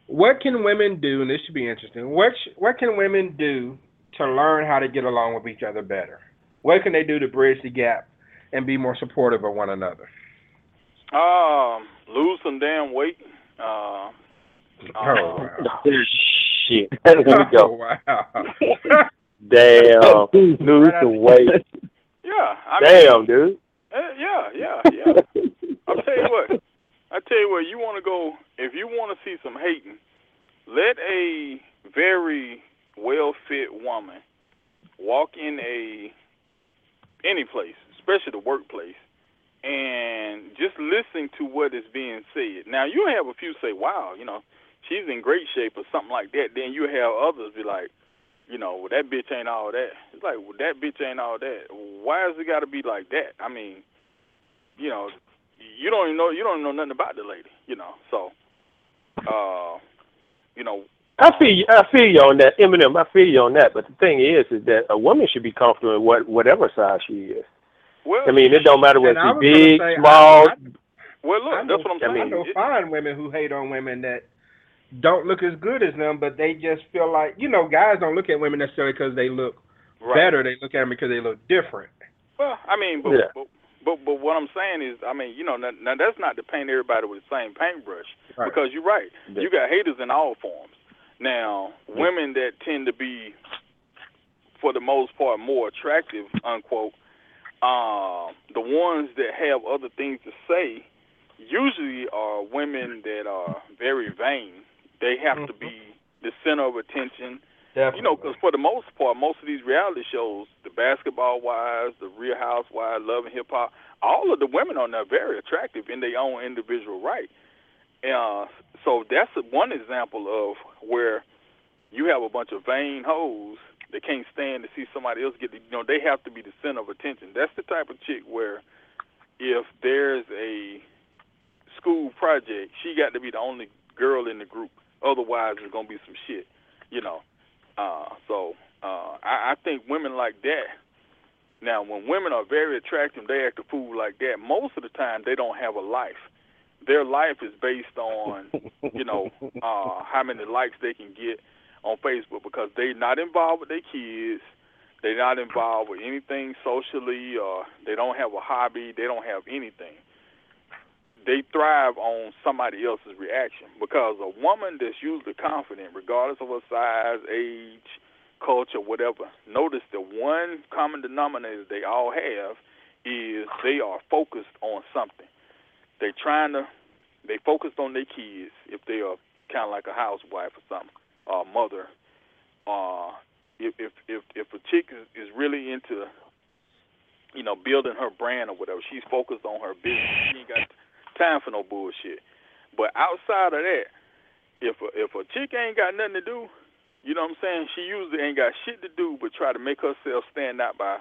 What can women do? And this should be interesting. What sh- what can women do to learn how to get along with each other better? What can they do to bridge the gap and be more supportive of one another? Um, lose some damn weight. Uh, Oh, uh, wow. *laughs* Shit. There we Oh, *laughs* go. wow. *laughs* Damn. Lose the weight. yeah, I mean, Damn, dude. Uh, yeah, yeah, yeah. I'll tell you what. I tell you what. You want to go if you want to see some hating. Let a very well fit woman walk in a any place, especially the workplace, and just listen to what is being said. Now you have a few say, "Wow, you know, she's in great shape" or something like that. Then you have others be like, you know, well, that bitch ain't all that. It's like, well, that bitch ain't all that. Why has it got to be like that? I mean, you know, you don't even know you don't even know nothing about the lady, you know. So, uh, you know, I feel you, I feel you on that, Eminem. I feel you on that. But the thing is, is that a woman should be comfortable in what whatever size she is. well, I mean, it don't matter whether she's big, say, small. I, well, look, I know, that's what I'm saying. I saying. know It- fine women who hate on women that don't look as good as them, but they just feel like you know, guys don't look at women necessarily because they look right. better. They look at them because they look different. Well, I mean, but, Yeah. but but but what I'm saying is, I mean, you know, now, now that's not to paint everybody with the same paintbrush Right. because you're right. Yeah. You got haters in all forms. Now, women that tend to be, for the most part, more attractive, unquote, um, the ones that have other things to say, usually are women that are very vain. They have to be the center of attention. Definitely. You know, because for the most part, most of these reality shows, the Basketball Wives, the Real Housewives, Love and Hip Hop, all of the women on there are very attractive in their own individual right. Uh, so that's one example of where you have a bunch of vain hoes that can't stand to see somebody else get, the, you know, they have to be the center of attention. That's the type of chick where if there's a school project, she got to be the only girl in the group. Otherwise, there's gonna be some shit, you know. Uh, so uh, I, I think women like that. Now, when women are very attractive, they act a fool like that. Most of the time, they don't have a life. Their life is based on, you know, *laughs* uh, how many likes they can get on Facebook because they're not involved with their kids. They're not involved with anything socially, or they don't have a hobby. They don't have anything they thrive on somebody else's reaction because a woman that's usually confident, regardless of her size, age, culture, whatever, notice the one common denominator they all have is they are focused on something. They're trying to, they focused on their kids if they are kind of like a housewife or something, or a mother. Uh, if if if if a chick is, is really into, you know, building her brand or whatever, she's focused on her business. She ain't got time for no bullshit. But outside of that, if a, if a chick ain't got nothing to do, You know what I'm saying? She usually ain't got shit to do but try to make herself stand out by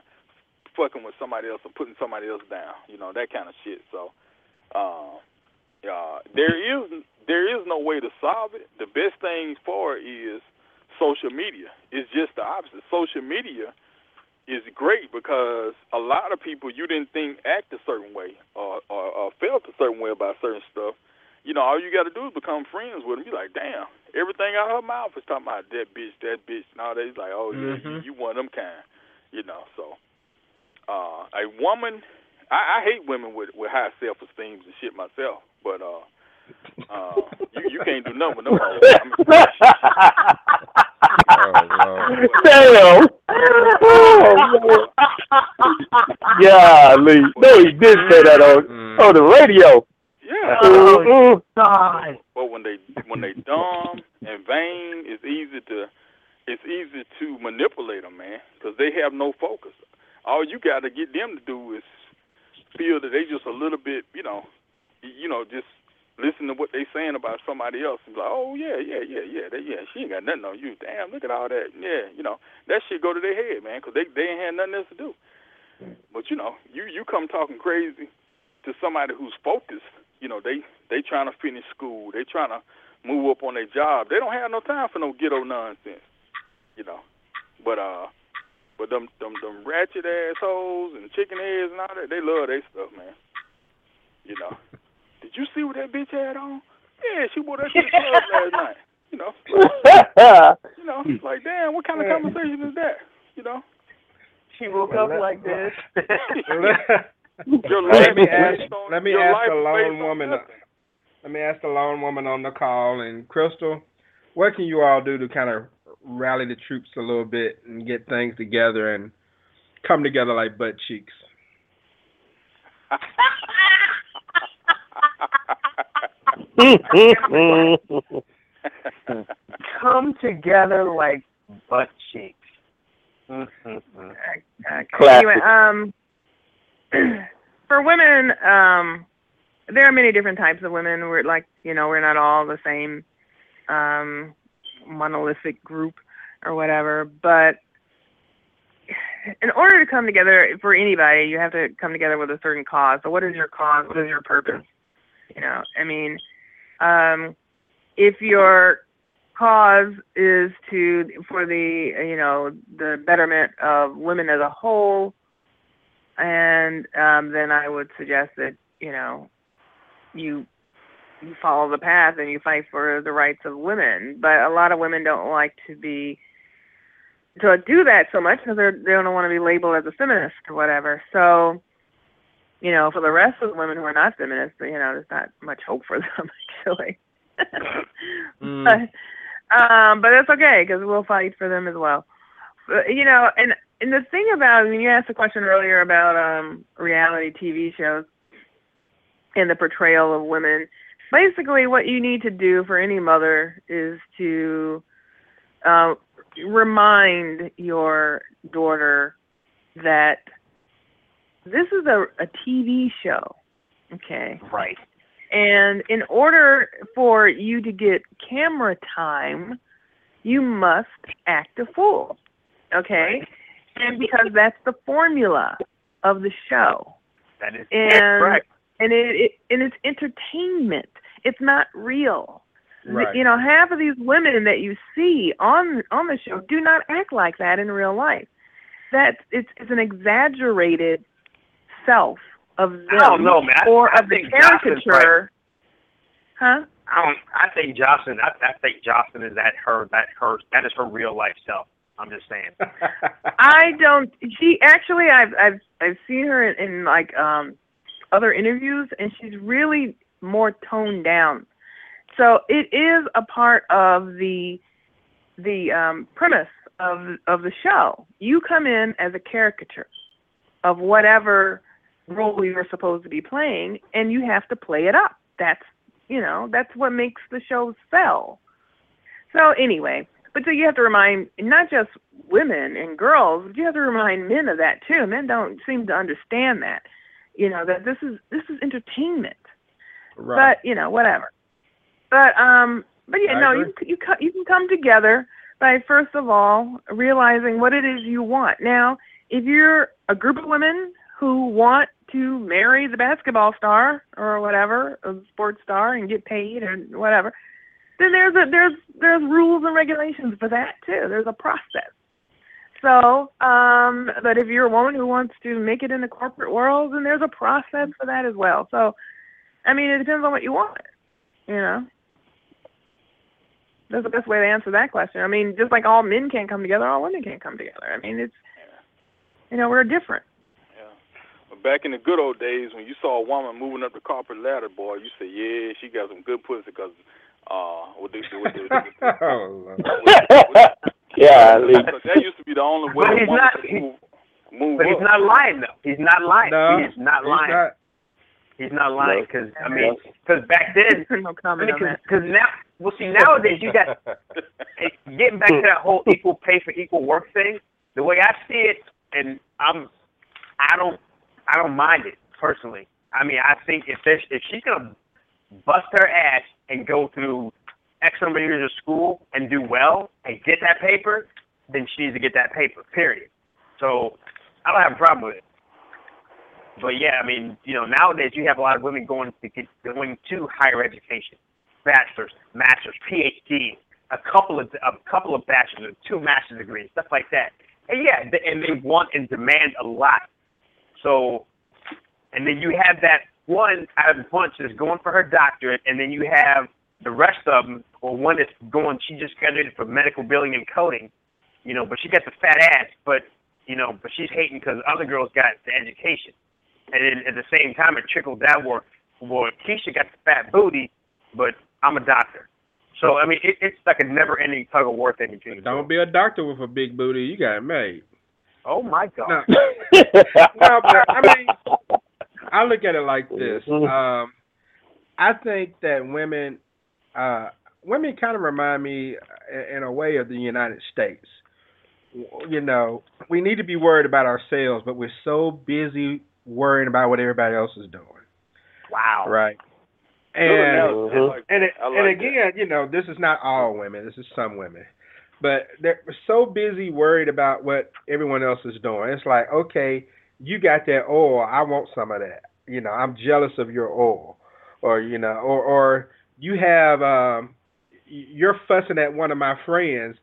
fucking with somebody else and putting somebody else down. You know that kind of shit. So, uh, uh, there is there is no way to solve it. The best thing for it is social media. It's just the opposite. Social media is great because a lot of people you didn't think act a certain way or, or, or felt a certain way about certain stuff. You know, all you got to do is become friends with them. You're like, damn, everything out of her mouth is talking about that bitch, that bitch, and all that. He's like, oh yeah, Mhm. you, you one of them kind. You know, so uh, a woman. I, I hate women with with high self esteem and shit myself, but uh, uh, you you can't do nothing with them. hoes. I mean, Damn. *laughs* Oh, *laughs* Lord. Golly. No, he did say that on, Mm. on the radio. Yeah. Mm-mm. God. But when they when they dumb and vain, it's easy to it's easy to manipulate them, man, because they have no focus. All you got to get them to do is feel that they just a little bit, you know, you know, just listen to what they saying about somebody else and be like, oh yeah, yeah, yeah, yeah, they, yeah, she ain't got nothing on you. Damn, look at all that. Yeah, you know, that shit go to their head, man, because they they ain't had nothing else to do. But you know, you you come talking crazy to somebody who's focused. You know, they they trying to finish school. They trying to move up on their job. They don't have no time for no ghetto nonsense. You know, but uh, but them them them ratchet assholes and chicken heads and all that, they love their stuff, man. You know, did you see what that bitch had on? Yeah, she wore that shit to the club *laughs* last night. You know, you know, hmm. like damn, what kind of conversation is that? You know, She woke up like this. *laughs* your let me ask. on- Let me ask the lone woman. Uh, nothing. Let me ask the lone woman on the call. And Crystal, what can you all do to kind of rally the troops a little bit and get things together and come together like butt cheeks? *laughs* *laughs* Come together like butt cheeks. Okay. Classic. Anyway, um, *clears throat* for women, um, there are many different types of women. We're like, you know, we're not all the same um, monolithic group or whatever. But in order to come together for anybody, you have to come together with a certain cause. So, what is your cause? What is your purpose? You know, I mean, um, if your cause is to for the you know the betterment of women as a whole and um then i would suggest that you know you you follow the path and you fight for the rights of women. But a lot of women don't like to be to do that so much because they don't want to be labeled as a feminist or whatever. So you know for the rest of the women who are not feminists you know there's not much hope for *laughs* them actually *laughs* Mm. but um, but that's okay because we'll fight for them as well. But, you know, and and the thing about I mean, you asked a question earlier about um, reality TV shows and the portrayal of women. Basically, what you need to do for any mother is to uh, remind your daughter that this is a, a TV show. Okay. Right. And in order for you to get camera time, you must act a fool. Okay? And because that's the formula of the show. That is And correct. and it, it and it's entertainment. It's not real. Right. You know, half of these women that you see on on the show do not act like that in real life. That it's it's an exaggerated self of them I don't know, man. I- or I of the think Joseline's caricature. Huh? I don't. I think Joseline. I, I think Joseline is that her. That her. That is her real life self. I'm just saying. *laughs* I don't. She actually, I've I've I've seen her in, in like um other interviews, and she's really more toned down. So it is a part of the the um, premise of of the show. You come in as a caricature of whatever role you're supposed to be playing, and you have to play it up. That's you know that's what makes the show sell. So anyway, but so you have to remind not just women and girls, but you have to remind men of that too. Men don't seem to understand that. You know that this is this is entertainment. right. But you know whatever. But um, but yeah, I no, agree. you you you can come together by first of all realizing what it is you want. Now, if you're a group of women who want to marry the basketball star or whatever, a sports star, and get paid or whatever, then there's a there's there's rules and regulations for that too. There's a process. So, um, but if you're a woman who wants to make it in the corporate world, then there's a process for that as well. So, I mean, it depends on what you want. You know, that's the best way to answer that question. I mean, just like all men can't come together, all women can't come together. I mean, it's you know we're different. But back in the good old days, when you saw a woman moving up the corporate ladder, boy, you say, yeah, she got some good pussy because uh, what they do with the, oh, *laughs* yeah, that used to be the only way But he's not- could he- move, move But he's up. not lying though. He's not lying. No, he is not he's lying. not. He's not lying because I mean, because back then, *laughs* no I comment mean, on because now, well, see, nowadays you got *laughs* getting back to that whole equal pay for equal work thing. The way I see it, and I'm, I don't, I don't mind it personally. I mean, I think if if she's gonna bust her ass and go through X number of years of school and do well and get that paper, then she needs to get that paper. Period. So I don't have a problem with it. But yeah, I mean, you know, nowadays you have a lot of women going to get going to higher education, bachelor's, master's, PhD, a couple of a couple of bachelor's, two master's degrees, stuff like that. And yeah, and they want and demand a lot. So, and then you have that one out of the bunch that's going for her doctorate, and then you have the rest of them, or one that's going. She just graduated for medical billing and coding, you know, but she got the fat ass, but you know, but she's hating because other girls got the education and then at the same time it trickled down where where Keisha got the fat booty, but I'm a doctor. So I mean, it, it's like a never-ending tug of war thing Don't be a doctor with a big booty. You got it made. Oh my God. No, *laughs* no, but I mean, I look at it like this. Um, I think that women, uh, women kind of remind me, uh, in a way, of the United States. You know, we need to be worried about ourselves, but we're so busy worrying about what everybody else is doing. Wow. Right. And analysis. I like and like and that. again, you know, this is not all women. This is some women, but they're so busy worried about what everyone else is doing. It's like, okay, you got that oil. I want some of that. You know, I'm jealous of your oil, or you know, or or you have um, you're fussing at one of my friends.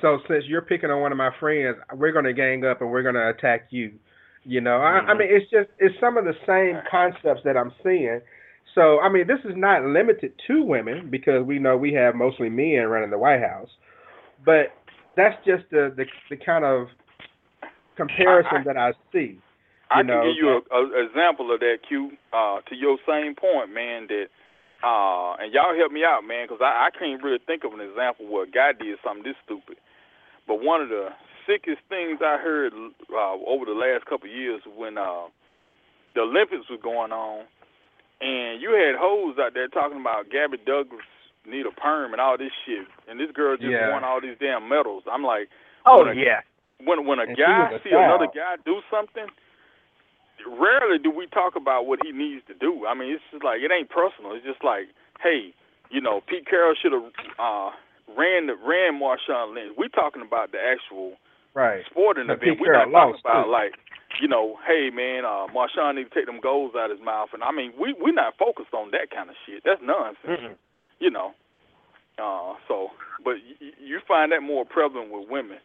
So since you're picking on one of my friends, we're going to gang up and we're going to attack you. You know, I, I Mhm. mean, it's just it's some of the same concepts that I'm seeing. So I mean, this is not limited to women because we know we have mostly men running the White House, but that's just the the, the kind of comparison that I see. I know, can give you a, a example of that, Q. Uh, to your same point, man. That uh, and y'all help me out, man, because I, I can't really think of an example where a guy did something this stupid. But one of the sickest things I heard uh, over the last couple of years when uh, the Olympics was going on, and you had hoes out there talking about Gabby Douglas need a perm and all this shit, and this girl just Yeah. won all these damn medals. I'm like, Oh when a- yeah. when when a And guy a see another guy do something, rarely do we talk about what he needs to do. I mean, it's just like it ain't personal. It's just like, hey, you know, Pete Carroll should have uh, ran the ran Marshawn Lynch. We talking about the actual right. sporting But event. Pete We're not talking about too. like, you know, hey man, uh, Marshawn need to take them goals out of his mouth. And I mean, we we're not focused on that kind of shit. That's nonsense. Mm-mm. You know. Uh, so, but y- you find that more prevalent with women,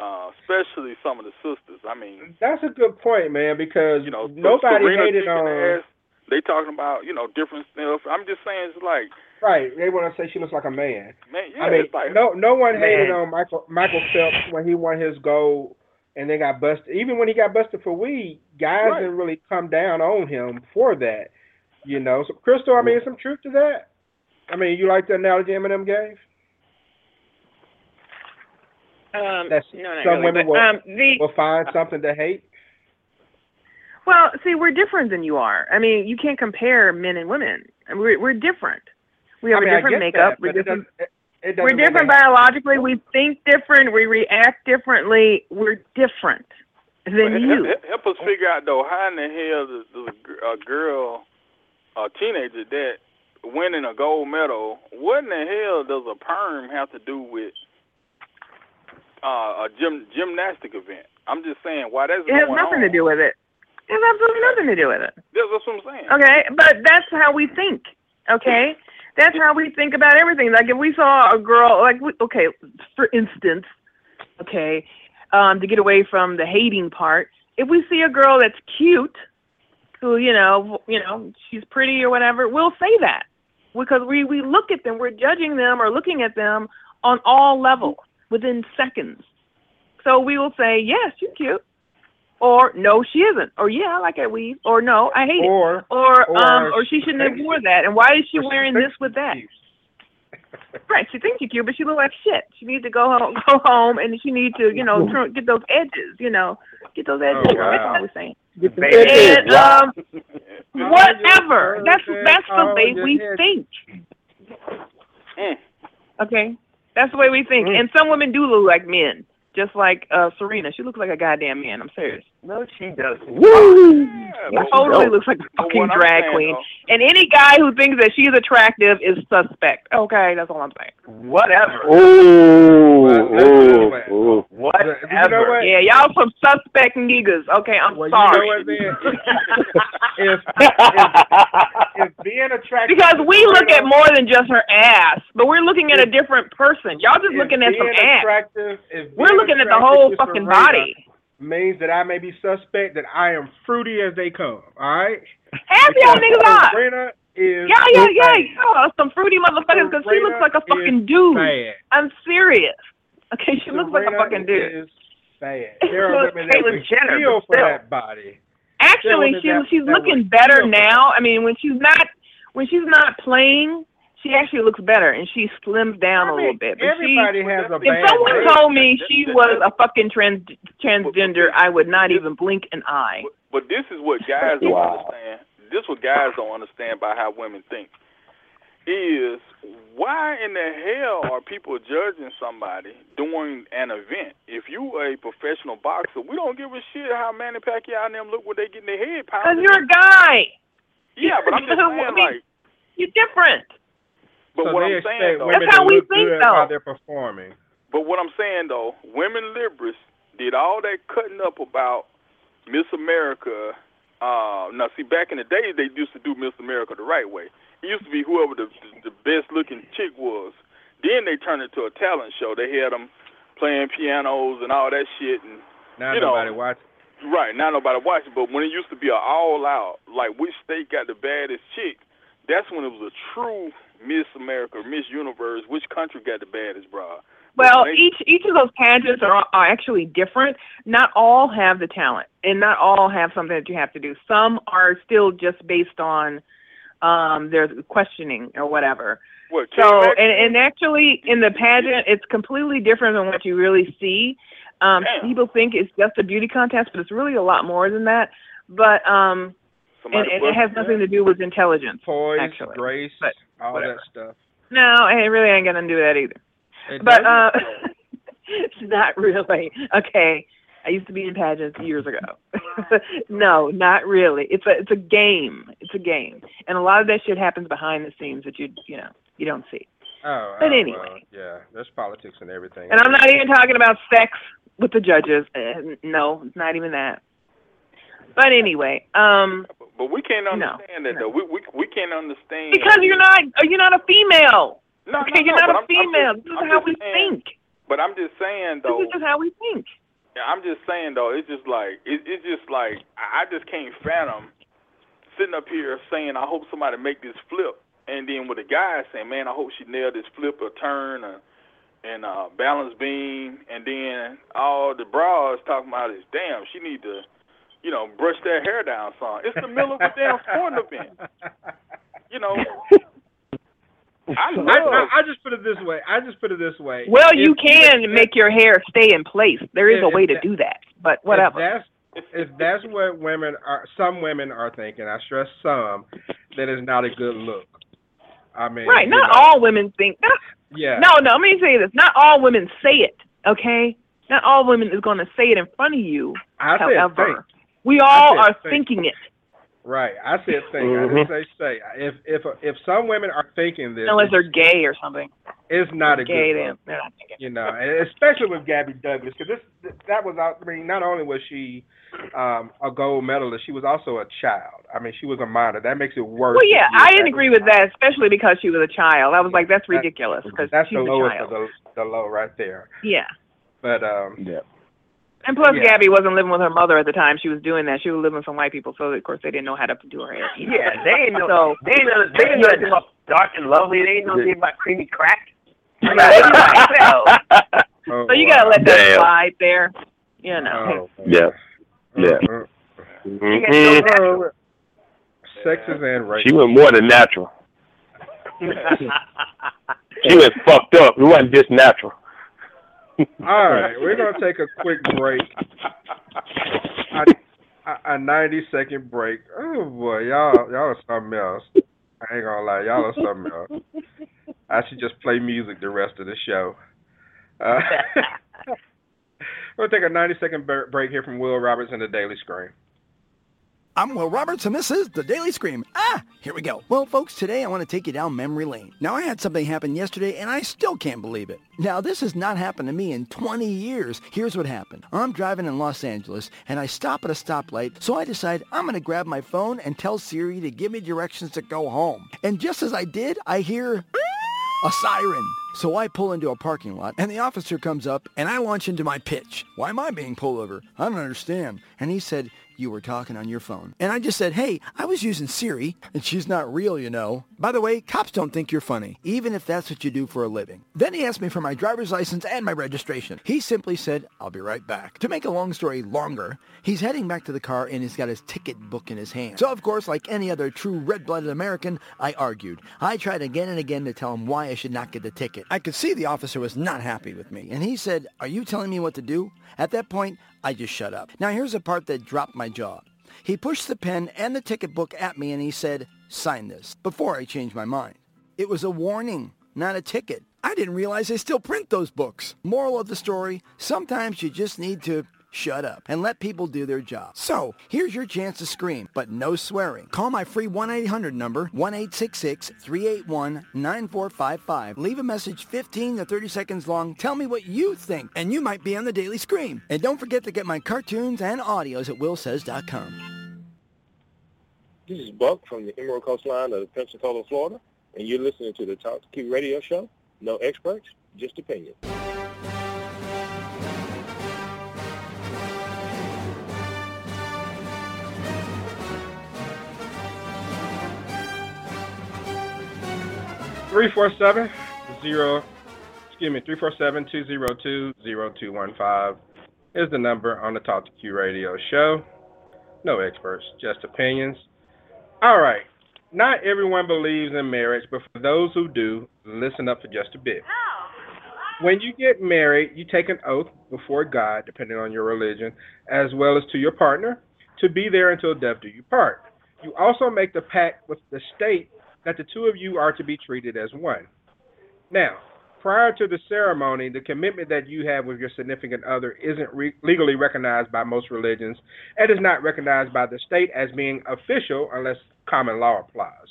uh, especially some of the sisters. I mean, That's a good point, man, because you know, nobody Serena hated on. ass, they talking about you know different stuff. I'm just saying it's like, Right, they want to say she looks like a man. man, yeah, I mean, like no, no one hated Man. on Michael Michael Phelps when he won his gold, and they got busted. Even when he got busted for weed, guys Right. didn't really come down on him for that. You know, so Crystal, I mean, some truth to that. I mean, you like the analogy Eminem gave? Um, That's- no, not some really, women but, will- um, the Will find something to hate. Well, see, we're different than you are. I mean, you can't compare men and women. We're we're different. We have I mean, a I different makeup. that, we're but it different. it- it We're different biologically. We think different. We react differently. We're different than But you. help, help us figure out though how in the hell does, does a a girl, a teenager that winning a gold medal, what in the hell does a perm have to do with uh, a gym gymnastic event. I'm just saying why that's It has nothing on. to do with it. It has absolutely nothing to do with it. That's what I'm saying. Okay, but that's how we think. Okay, that's how we think about everything. Like if we saw a girl, like we, okay, for instance, okay, um, to get away from the hating part, if we see a girl that's cute, who you know, you know, she's pretty or whatever, we'll say that because we we look at them, we're judging them or looking at them on all levels within seconds. So we will say, yes, she's cute. Or no, she isn't. Or yeah, I like that weave. Or no, I hate Or it. Or or um, or she shouldn't have wore that. And why is she wearing this with that? *laughs* Right, she thinks she's cute, but she look like shit. She needs to go home, go home, and she needs to, you know, get those edges. You know, get those edges. Oh, girl. That's what we're saying. Get the Baby. And um, *laughs* whatever. That's that's the way we think. Mm. Okay, that's the way we think. Mm. And some women do look like men, just like uh Serena. She looks like a goddamn man. I'm serious. No, she doesn't. Woo! Yeah, Totally looks like a fucking drag saying, queen. though, And any guy who thinks that she's attractive is suspect. Okay, that's all I'm saying. Whatever. Ooh, Well, let's put it this way. ooh, ooh. Whatever. You know what? Yeah, y'all some suspect niggas. Okay, I'm Well, sorry. you know what, then? *laughs* If, if, if attracted because we look at more than just her ass, but we're looking at a different person. Y'all just looking at some ass. We're looking at the whole fucking body. Means that I may be suspect that I am fruity as they come. All right. Half y'all niggas are. Serena is Yeah, yeah, yeah. Y'all some fruity motherfuckers because she looks like a fucking dude. Bad. I'm serious. Okay, she looks like a fucking dude. Is bad. *laughs* There are women that Jenner, but for still. that body. Actually, she that- she's that looking better now. I mean, when she's not when she's not playing, she actually looks better and she slims down I a mean, little bit. But she, everybody has a if bad someone day. told me she was a fucking trans transgender, I would not even blink an eye. But, but this is what guys don't Wow. understand. This is what guys don't understand about how women think. Is why in the hell are people judging somebody during an event? If you are a professional boxer, we don't give a shit how Manny Pacquiao and them look when they get in their head Because you're a guy. Yeah, but I'm *laughs* just I saying, mean, like, You're different. but so what they I'm saying though, women That's how we think, though. while they're performing. But what I'm saying though, women liberals did all that cutting up about Miss America. Uh, now see, back in the days, they used to do Miss America the right way. It used to be whoever the the best looking chick was. Then they turned it to a talent show. They had them playing pianos and all that shit. And Now You know, nobody watch. Right now nobody watching. But when it used to be an all out, like which state got the baddest chick, that's when it was a true Miss America, Miss Universe. Which country got the baddest bra? Well, they- each each of those pageants are, are actually different. Not all have the talent, and not all have something that you have to do. Some are still just based on um, their questioning or whatever. what? So, and, and actually, in the pageant, it's completely different than what you really see. Um, Damn. people think it's just a beauty contest, but it's really a lot more than that. But um, and, and it has nothing to do with intelligence. Poise, Actually, grace, but all whatever. that stuff. No, it really ain't gonna do that either. It But uh, it's *laughs* not really okay. I used to be in pageants years ago. *laughs* no, not really. It's a it's a game. It's a game, and a lot of that shit happens behind the scenes that you you know you don't see. Oh, but oh, anyway. well, yeah, there's politics and everything. And I'm not even talking about sex with the judges. Uh, no, it's not even that. But anyway, um, But we can't No, understand that no. though. We we we can't understand because you're not you're not a female. No, Okay, no, you're not but a I'm- I'm female. just- this is I'm how we saying- think. But I'm just saying though. This is just how we think. Yeah, I'm just saying though. It's just like it, it's just like I I just can't fathom sitting up here saying I hope somebody make this flip, and then with the guy saying, man, I hope she nailed this flip or turn or and uh balance beam, and then all the bras talking about is damn, she need to, you know, brush that hair down some. It's the middle of a damn sporting event. You know, I. I, I, I just put it this way. I just put it this way. Well, If- you can if- make your hair stay in place. There is If- a way to that- do that, but whatever. If that's if that's what women are, some women are thinking. I stress some. That is not a good look. I mean, Right? Not know, all women think. Not, Yeah. No, no. Let me say this. Not all women say it. Okay. Not all women is going to say it in front of you. I However, we all are think. thinking it, Right. I said think. I didn't say say. If if if some women are thinking this, unless they're gay or something. it's not a Gay good them. They're not thinking. you know, and especially with Gabby Douglas, because this that was out. I mean, not only was she um, a gold medalist, she was also a child. I mean, she was a minor. That makes it worse. Well, yeah, I didn't agree with that, especially because she was a child. I was like, that's ridiculous because That's she's the a lowest child. of the, the low right there. Yeah. But um, Yeah. And plus, Yeah. Gabby wasn't living with her mother at the time she was doing that. She was living with some white people, so of course they didn't know how to do her hair. either. *laughs* Yeah, they ain't know. So- they ain't know. They ain't know anything about dark and lovely. They ain't know anything about creamy crack. *laughs* so, oh, so you gotta let that Damn. slide there. You know. Oh, Yeah. Yeah. mm, Mhm. mm. Sexist and racist. She went more than natural. *laughs* She went fucked up. It wasn't just natural. All right, we're gonna take a quick break. A, ninety second break. Oh boy, y'all y'all are something else. I ain't gonna lie, y'all are something else. I should just play music the rest of the show. Uh, *laughs* we'll take a ninety second break here from Will Roberts and the Daily Scream. I'm Will Roberts, and this is The Daily Scream. Ah, here we go. Well, folks, today I want to take you down memory lane. Now, I had something happen yesterday, and I still can't believe it. Now, this has not happened to me in 20 years. Here's what happened. I'm driving in Los Angeles, and I stop at a stoplight, so I decide I'm going to grab my phone and tell Siri to give me directions to go home. And just as I did, I hear a siren. So I pull into a parking lot, and the officer comes up, and I launch into my pitch. Why am I being pulled over? I don't understand. And he said, you were talking on your phone. And I just said, hey, I was using Siri, and she's not real, you know. By the way, cops don't think you're funny, even if that's what you do for a living. Then he asked me for my driver's license and my registration. He simply said, I'll be right back. To make a long story longer, he's heading back to the car and he's got his ticket book in his hand. So of course, like any other true red-blooded American, I argued. I tried again and again to tell him why I should not get the ticket. I could see the officer was not happy with me, and he said, are you telling me what to do? At that point, I just shut up. Now here's the part that dropped my jaw. He pushed the pen and the ticket book at me and he said, sign this, before I changed my mind. It was a warning, not a ticket. I didn't realize they still print those books. Moral of the story, sometimes you just need to shut up and let people do their job. So, here's your chance to scream, but no swearing. Call my free 1-800 number, 1-866-381-9455. Leave a message 15 to 30 seconds long. Tell me what you think, and you might be on the Daily Scream. And don't forget to get my cartoons and audios at willsays.com. This is Buck from the Emerald Coast line of Pensacola, Florida, and you're listening to the Talk to Q radio show. No experts, just opinions. Three four seven zero. Excuse me, three four seven two zero two zero two one five is the number on the Talk to Q Radio show. No experts, just opinions. All right. Not everyone believes in marriage, but for those who do, listen up for just a bit. When you get married, you take an oath before God, depending on your religion, as well as to your partner, to be there until death do you part. You also make the pact with the state that the two of you are to be treated as one. Now, prior to the ceremony, the commitment that you have with your significant other isn't re- legally recognized by most religions and is not recognized by the state as being official unless common law applies.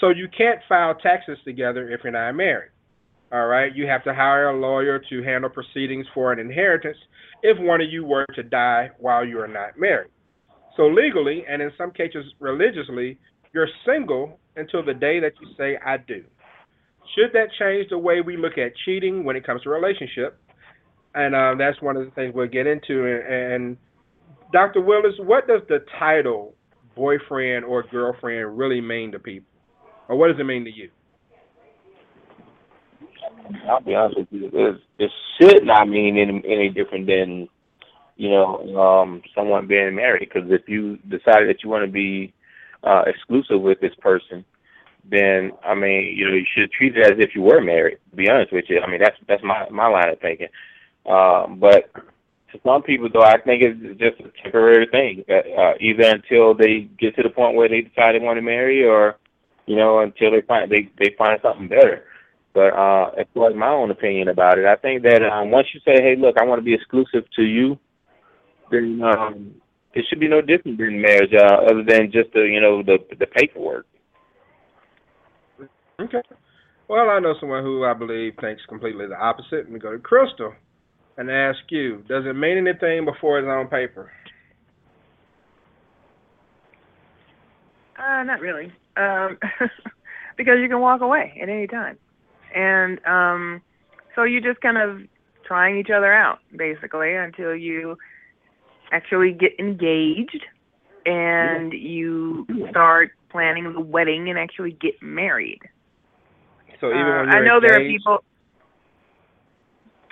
So you can't file taxes together if you're not married. All right, you have to hire a lawyer to handle proceedings for an inheritance if one of you were to die while you are not married. So legally, and in some cases religiously, you're single until the day that you say I do. Should that change the way we look at cheating when it comes to relationship? And uh, that's one of the things we'll get into. And, and Dr. Willis, what does the title boyfriend or girlfriend really mean to people, or what does it mean to you? I'll be honest with you. It, it should not mean any, any different than, you know, um, someone being married. Because if you decide that you want to be uh, exclusive with this person, then I mean, you know, you should treat it as if you were married. To be honest with you, I mean, that's that's my my line of thinking. Um, but to some people, though, I think it's just a temporary thing. Uh, either until they get to the point where they decide they want to marry, or you know, until they find they they find something better. But uh, as far as my own opinion about it, I think that um, once you say, "Hey, look, I want to be exclusive to you," then um, it should be no different than marriage, uh, other than just the you know the the paperwork. Okay. Well, Well, I know someone who I believe thinks completely the opposite. Let me go to Crystal and ask you: Does it mean anything before it's on paper? Uh, not really. Um, *laughs* because you can walk away at any time. And um, so you're just kind of trying each other out, basically, until you actually get engaged and you start planning the wedding and actually get married. So even Uh, when I you're know there are people.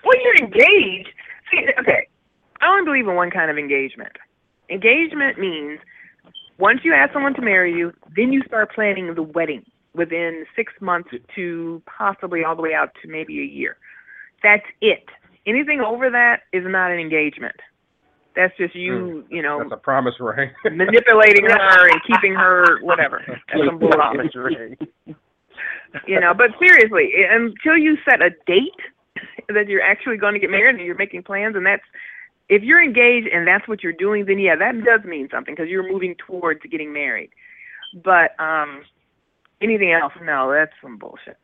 When you're engaged, see, okay, I only believe in one kind of engagement. Engagement means once you ask someone to marry you, then you start planning the wedding within six months to possibly all the way out to maybe a year. That's it. Anything over that is not an engagement. That's just you, you know, That's a promise ring. *laughs* manipulating her and keeping her whatever. That's some bullshit. You know, but seriously, until you set a date that you're actually going to get married and you're making plans, and that's if you're engaged and that's what you're doing, then yeah, that does mean something because you're moving towards getting married. But um anything else, no, that's some bullshit.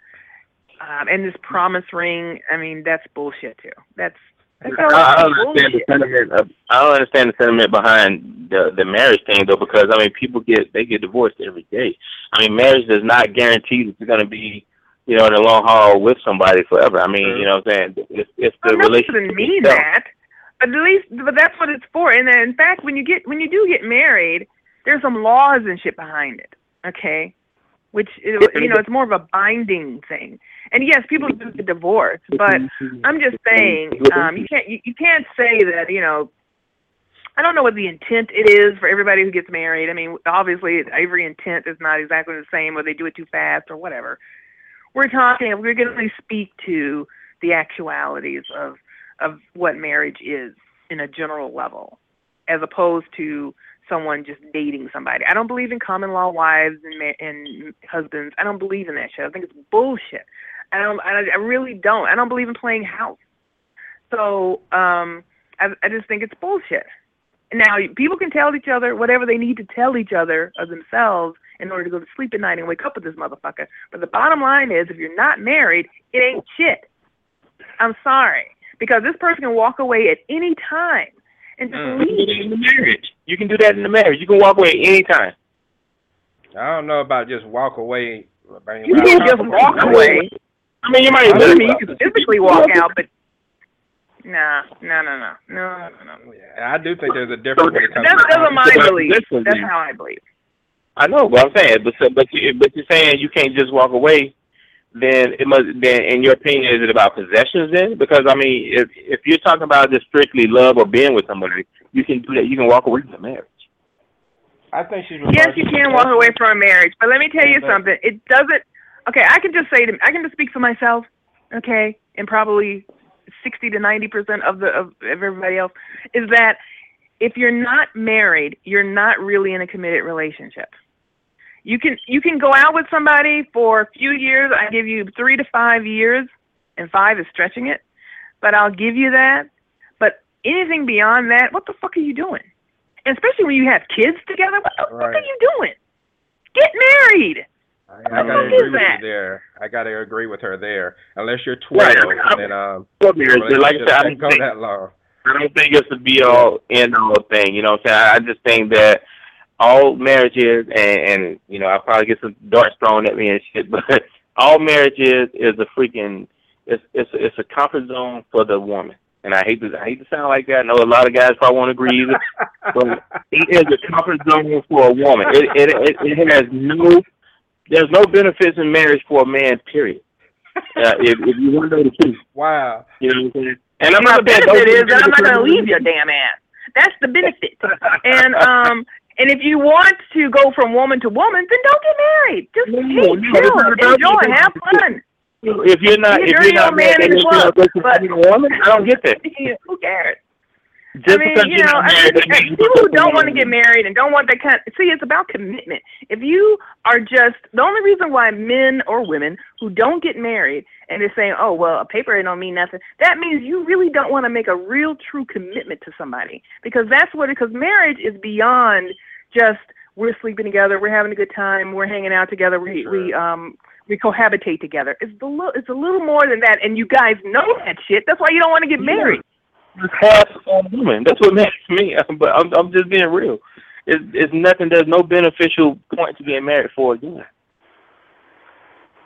Um, and this promise ring, I mean, that's bullshit too. That's I, don't understand the sentiment. Of, I don't understand the sentiment behind the the marriage thing though, because I mean, people get they get divorced every day. I mean, marriage does not guarantee that you're going to be, you know, in the long haul with somebody forever. I mean, you mm-hmm. know, what I'm saying if if the relationship to mean itself- that, but at least, but that's what it's for. And then, in fact, when you get when you do get married, there's some laws and shit behind it. Okay, which it, you know, it's more of a binding thing. And yes, people do get divorced, but I'm just saying, um, you can't you, you can't say that you know. I don't know what the intent it is for everybody who gets married. I mean, obviously, every intent is not exactly the same, or they do it too fast, or whatever. We're talking. We're going to speak to the actualities of of what marriage is in a general level, as opposed to someone just dating somebody. I don't believe in common law wives and ma- and husbands. I don't believe in that shit. I think it's bullshit. I don't. I, I really don't. I don't believe in playing house. So um, I, I just think it's bullshit. Now people can tell each other whatever they need to tell each other of themselves in order to go to sleep at night and wake up with this motherfucker. But the bottom line is, if you're not married, it ain't shit. I'm sorry because this person can walk away at any time and mm. just You can do that in the marriage. You can do that in the marriage. You can walk away anytime. I don't know about just walk away. You can't just walk away. I mean, you might. I mean, you can physically walk out, but nah, no, no, no, no, no, no. I do think there's a difference when it comes That's to that's my But belief. That's how I believe. I know what I'm saying, but but you, but you're saying you can't just walk away. Then it must. Then, in your opinion, is it about possessions? Then, because I mean, if if you're talking about just strictly love or being with somebody, you can do that. You can walk away from the marriage. I think she's. Yes, you can walk away from a marriage, but let me tell you Yeah, something. It doesn't. Okay, I can just say to I can just speak for myself. Okay, and probably sixty to ninety percent of the of, of everybody else is that if you're not married, you're not really in a committed relationship. You can you can go out with somebody for a few years. I give you three to five years, and five is stretching it, but I'll give you that. But anything beyond that, what the fuck are you doing? And especially when you have kids together, what the fuck are you doing? Get married. I, I gotta agree with that? you there. I gotta agree with her there. Unless you're 12, Right, I mean, I- then um, Well, like I said, I don't go think- that long. I don't think it's a be all end all thing. You know what I'm saying? I, I just think that all marriages and, and you know I probably get some darts thrown at me and shit, *laughs* but all marriages is a freaking it's it's it's a comfort zone for the woman. And I hate to I hate to sound like that. I know a lot of guys probably won't agree either, *laughs* but it is a comfort zone for a woman. It it it, it has no there's no benefits in marriage for a man. Period. Uh, if if you want to know the truth, Wow. you know what I'm saying. And I'm not the benefit is that I'm not going to leave your damn ass. That's the benefit. and um, and if you want to go from woman to woman, then don't get married. Just No, hey, no, chill, it's not about enjoy, have fun. If you're not, if you're not old man married, in the and you're club, going to but- be a woman, I don't get that. *laughs* Who cares? Just I mean, you know, I mean, people who don't want to get married and don't want that kind. see, it's about commitment. If you are just the only reason why men or women who don't get married and they're saying, "Oh, well, a paper ain't don't mean nothing," that means you really don't want to make a real, true commitment to somebody because that's what. Because marriage is beyond just we're sleeping together, we're having a good time, we're hanging out together, we we um we cohabitate together. It's the little, it's a little more than that, and you guys know that shit. That's why you don't want to get married. It's half a woman. That's what *laughs* makes me. But I'm I'm just being real. It's it's nothing. There's no beneficial point to getting married for again.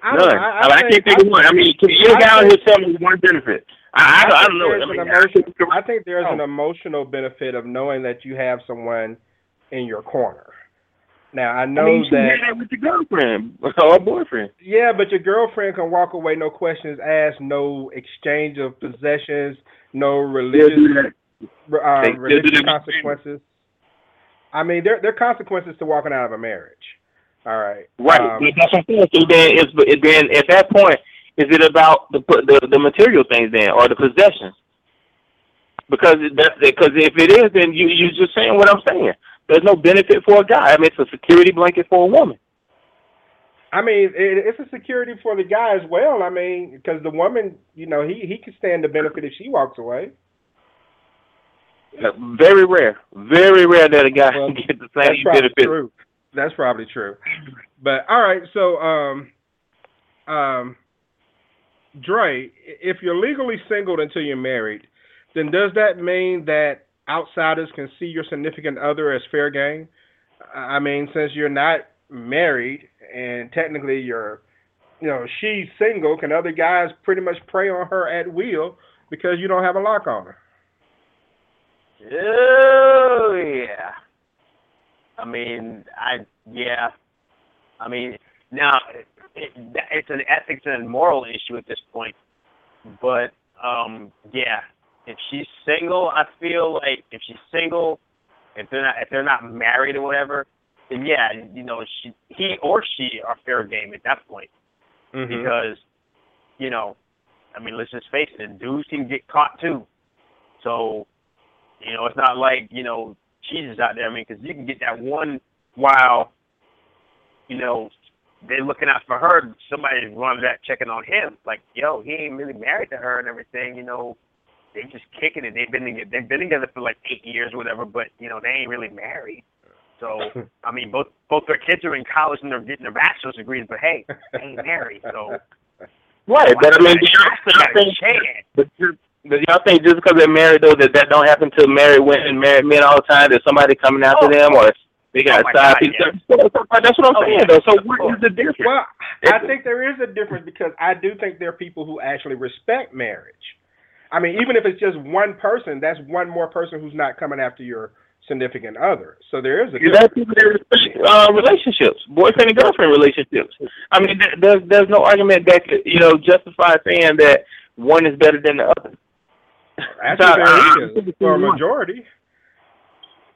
I, None. I, I, mean, I can't think of one. I mean, can you I guy out think- here tell me one benefit? I I, I, think don't know. I mean, an I emotion- think- I think there's an Oh. emotional benefit of knowing that you have someone in your corner. Now I know I mean, that with your girlfriend or boyfriend. Yeah, but your girlfriend can walk away, no questions asked, no exchange of possessions, no religious uh, They- they'll do religious consequences. I mean, there there are consequences to walking out of a marriage. All right. Right. Um, that's what I'm saying. So then, it's, but then at that point, is it about the the, the material things then, or the possessions? Because that's because if it is, then you you're just saying what I'm saying. There's no benefit for a guy. I mean, it's a security blanket for a woman. I mean, it, it's a security for the guy as well. I mean, because the woman, you know, he he can stand the benefit if she walks away. Very rare, very rare that a guy can *laughs* get the That's same probably benefit. true. That's probably true. But all right, so um, um, Dre, if you're legally single until you're married, then does that mean that outsiders can see your significant other as fair game? I mean, since you're not married and technically you're, you know, she's single, can other guys pretty much prey on her at will because you don't have a lock on her? Oh yeah. I mean, I yeah. I mean, now it, it's an ethics and moral issue at this point, but um, yeah. If she's single, I feel like if she's single, if they're not if they're not married or whatever, then yeah, you know, she he or she are fair game at that point Mm-hmm. because you know, I mean, let's just face it, dudes can get caught too. So, you know, it's not like you know Jesus out there. I mean, because you can get that one while, you know, they're looking out for her. Somebody runs that checking on him, like, yo, he ain't really married to her and everything. You know, they just kicking it. They've been together, they've been together for like eight years or whatever, but you know, they ain't really married. So, *laughs* I mean, both both their kids are in college and they're getting their bachelor's degrees, but hey, they ain't married. So, Right, but I mean, do y'all, That's y'all think, chance. but you- but y'all think just because they're married though that that don't happen to married women, married men all the time? That somebody coming after Oh. them or they got Oh side God, pieces? yes. That's what I'm Oh, saying yeah. though. So what is the difference? Well, I think there is a difference because I do think there are people who actually respect marriage. I mean, even if it's just one person, that's one more person who's not coming after your significant other. So there is a You difference. got people that uh, relationships, boyfriend and girlfriend relationships. I mean, there, there's there's no argument that could you know justify saying that one is better than the other. Actually, So, there uh, is for a majority.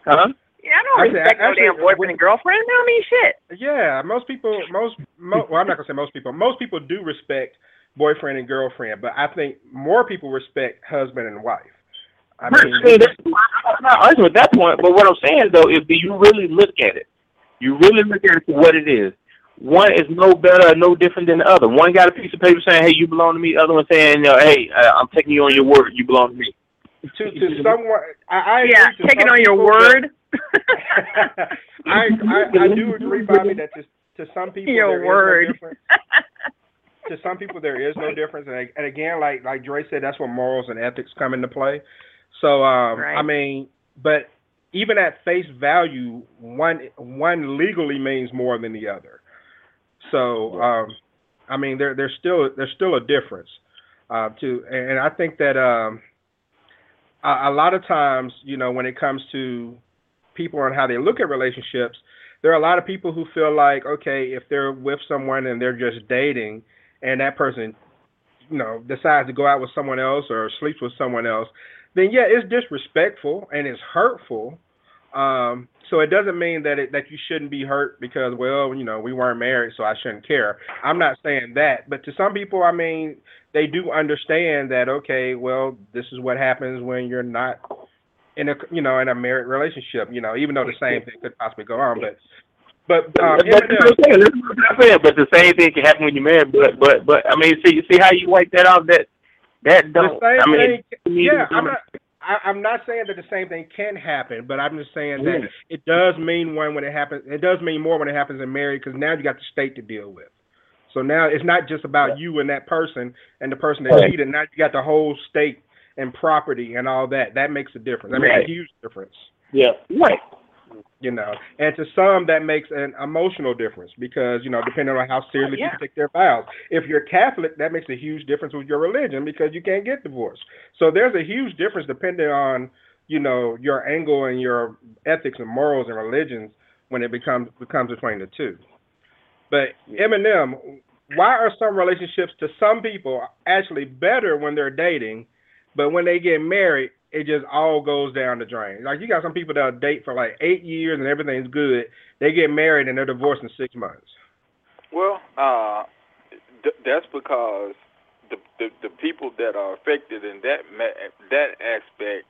Huh? Yeah, I don't Actually, respect no actually, damn boyfriend and girlfriend. I mean, shit. Yeah, most people, most, mo- well, I'm not gonna say most people. Most people do respect boyfriend and girlfriend, but I think more people respect husband and wife. I mean, I mean, that's, I'm not arguing with that point, but what I'm saying though is, do you really look at it? You really look at it for what it is. One is no better, or no different than the other. One got a piece of paper saying, "Hey, you belong to me." The other one saying, you know, "Hey, uh, I'm taking you on your word. You belong to me." to to someone, I, I Yeah, agree to taking on your people, word. but- *laughs* I, I I do agree, Bobby, that to to some people Your word. no difference. *laughs* to some people there is no difference, and, and again, like like Dre said, that's where morals and ethics come into play. So um, Right. I mean, but even at face value, one one legally means more than the other. So um, I mean, there there's still there's still a difference. Uh, to and I think that um, a, a lot of times, you know, when it comes to people and how they look at relationships, there are a lot of people who feel like, okay, if they're with someone and they're just dating, and that person, you know, decides to go out with someone else or sleeps with someone else, then yeah, it's disrespectful and it's hurtful. Um, so it doesn't mean that it, that you shouldn't be hurt because, well, you know, we weren't married, so I shouldn't care. I'm not saying that, but to some people, I mean, they do understand that. Okay, well, this is what happens when you're not in a, you know, in a married relationship. You know, even though the same thing could possibly go on, but, but um, That's what I'm saying. That's what I'm saying. But the same thing can happen when you're married. But but but I mean, see see how you wipe that off. That that don't. I mean, thing. Yeah, I'm not. I, I'm not saying that the same thing can happen, but I'm just saying that Yeah. it does mean one when it happens. It does mean more when it happens in marriage because now you got the state to deal with. So now it's not just about you and that person and the person that Right. cheated. Now you got the whole state and property and all that. That makes a difference. That makes a huge difference. Yeah. Right. You know, and to some that makes an emotional difference because you know, depending on how seriously yeah. people take their vows. If you're Catholic, that makes a huge difference with your religion because you can't get divorced. So there's a huge difference depending on you know your angle and your ethics and morals and religions when it becomes becomes between the two. But Eminem, why are some relationships to some people actually better when they're dating, but when they get married, it just all goes down the drain? Like you got some people that date for like eight years and everything's good. They get married and they're divorced in six months. Well, uh, th- that's because the, the the people that are affected in that that aspect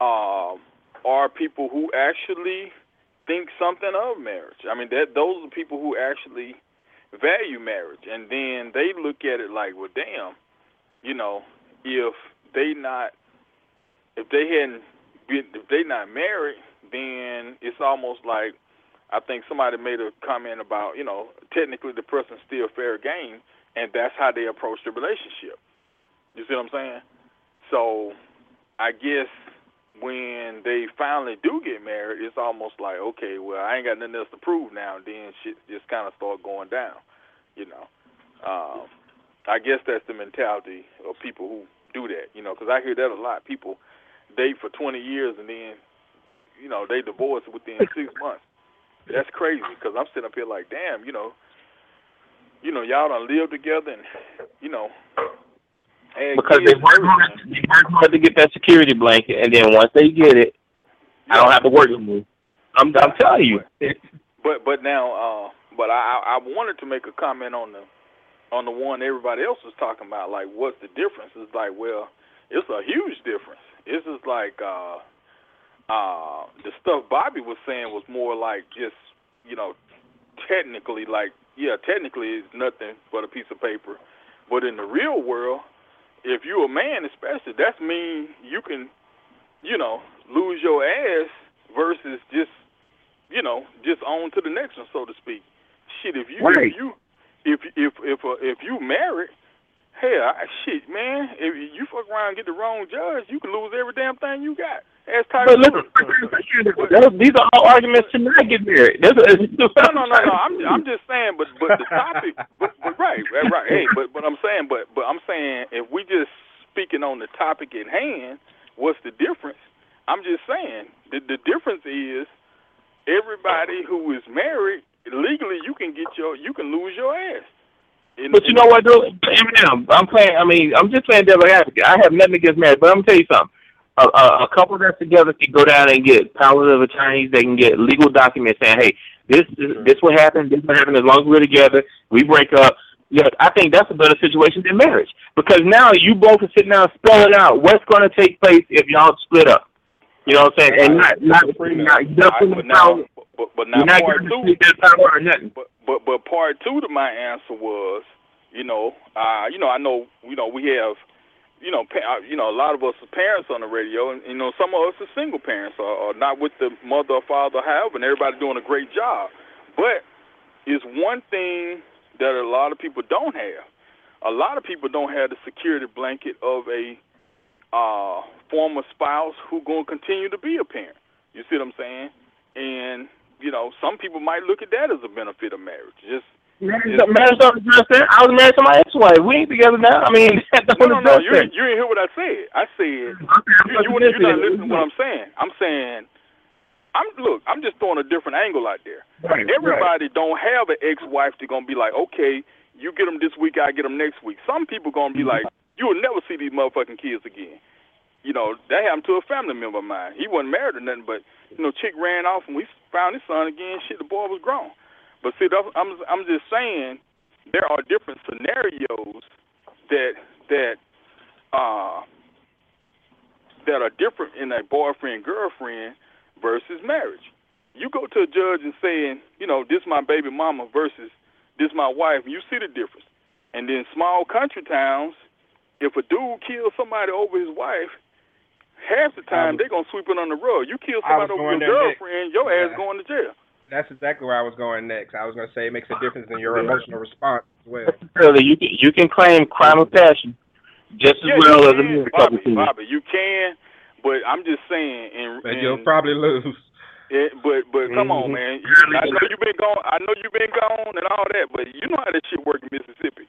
um, are people who actually think something of marriage. I mean, that those are people who actually value marriage, and then they look at it like, well, damn, you know, if they not if they hadn't if they not married, then it's almost like I think somebody made a comment about, you know, technically the person's still fair game, and that's how they approach the relationship. You see what I'm saying? So, I guess when they finally do get married, it's almost like, okay, well, I ain't got nothing else to prove now. And then shit just kind of start going down. You know, um, I guess that's the mentality of people who do that. You know, because I hear that a lot. People date for 20 years and then, you know, they divorce within *laughs* six months. That's crazy because I'm sitting up here like, damn, you know, you know, y'all done live together and, you know, had because they work hard, they work hard to get that security blanket, and then once they get it, I don't have to work anymore. I'm I'm telling you. But but now, uh, but I I I wanted to make a comment on the on the one everybody else was talking about. Like, what's the difference? It's like, well, it's a huge difference. It's just like uh, uh, the stuff Bobby was saying was more like just you know, technically like yeah, technically it's nothing but a piece of paper. But in the real world, if you're a man, especially, that mean you can, you know, lose your ass versus just, you know, just on to the next one, so to speak. Shit, if you Right. if you if if if uh, if you married, hell, I, shit, man, if you fuck around and get the wrong judge, you can lose every damn thing you got. As Tiger But listen, *laughs* those- these are all arguments to not get married. That's, *laughs* no, no, no, no. I'm I'm just saying, but but the topic, *laughs* but, but right, right, right. Hey, but but I'm saying, but but I'm saying, if we just speaking on the topic at hand, what's the difference? I'm just saying the the difference is everybody who is married legally, you can get your you can lose your ass. In- But you know what, though? Eminem, I'm playing. I mean, I'm just playing devil advocate. I have nothing against marriage, but I'm gonna tell you something. A, a, a couple that's together can go down and get powers of attorneys. They can get legal documents saying, "Hey, this this, this what happened. This what happened. As long as we're together, we break up." Yeah, I think that's a better situation than marriage because now you both are sitting down spelling out what's going to take place if y'all split up. You know what I'm saying? And not not, not I- nothing but now, but, but now part two, the that power or nothing. But but but part two to my answer was, you know, uh, you know, I know, you know, we have, you know, pa- uh, you know, a lot of us are parents on the radio, and you know, some of us are single parents or, or not with the mother or father, however, and everybody doing a great job. But it's one thing that a lot of people don't have. A lot of people don't have the security blanket of a uh, former spouse who gonna continue to be a parent. You see what I'm saying? And you know, some people might look at that as a benefit of marriage. Just Marriage, marriage don't address that. I was married to my ex-wife. We ain't together now. I mean, *laughs* that don't no, no, no. You that. ain't, hear what I said. I said you, you, you're not listening to what I'm saying. I'm saying, I'm look. I'm just throwing a different angle out there. Right, Everybody don't have an ex-wife that's gonna be like, okay, you get them this week, I get them next week. Some people gonna be like, you will never see these motherfucking kids again. You know, that happened to a family member of mine. He wasn't married or nothing, but you know, chick ran off and we found his son again. Shit, the boy was grown. But see, I'm I'm just saying there are different scenarios that that uh that are different in a boyfriend girlfriend versus marriage. You go to a judge and saying, you know, this my baby mama versus this my wife, and you see the difference. And then small country towns, if a dude kills somebody over his wife, half the time they're gonna sweep it on the rug. You kill somebody over your there next. girlfriend, your ass Yeah. going to jail. that's exactly where I was going next. I was going to say it makes a difference in your emotional response as well. Really, you can you can claim crime of passion just as Yeah, well you as a can, marriage Bobby, couple. Bobby, you can, but I'm just saying. In, But in, you'll probably lose. it, but but come on, Mhm. man. I know you've been gone. I know you've been gone and all that, but you know how that shit work in Mississippi.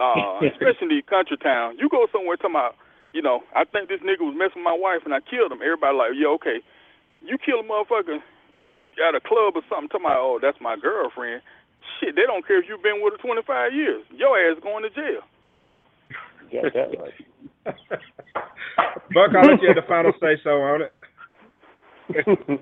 Uh, *laughs* especially country town. You go somewhere talking about, you know, I think this nigga was messing with my wife and I killed him. Everybody like, yeah, okay. You kill a motherfucker at a club or something, talking about, oh, that's my girlfriend. Shit, they don't care if you've been with her 25 years. Your ass going to jail. Got that right. *laughs* Buck, I'll let you have the final say so on it. *laughs*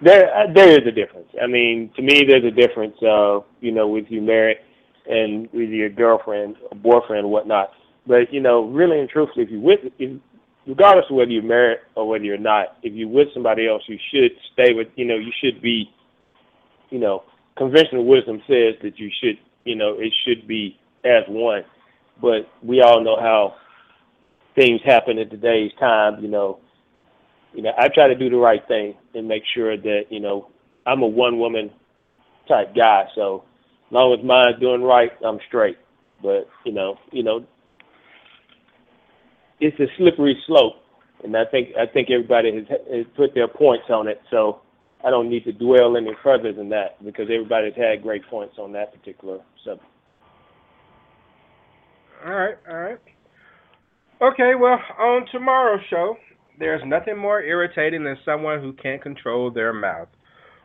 there uh, there is a difference. I mean, to me, there's a difference. Uh, you know, with you married and with your girlfriend, or boyfriend, or whatnot. But you know, really and truthfully, if you with, if, regardless of whether you're married or whether you're not, if you're with somebody else, you should stay with. You know, you should be. You know, conventional wisdom says that you should. You know, it should be as one. But we all know how things happen in today's time. You know, you know, I try to do the right thing and make sure that, you know, I'm a one woman type guy. So as long as mine's doing right, I'm straight. But, you know, you know, it's a slippery slope and I think I think everybody has, has put their points on it. So I don't need to dwell any further than that because everybody's had great points on that particular subject. All right, all right. Okay, well, on tomorrow's show, there's nothing more irritating than someone who can't control their mouth.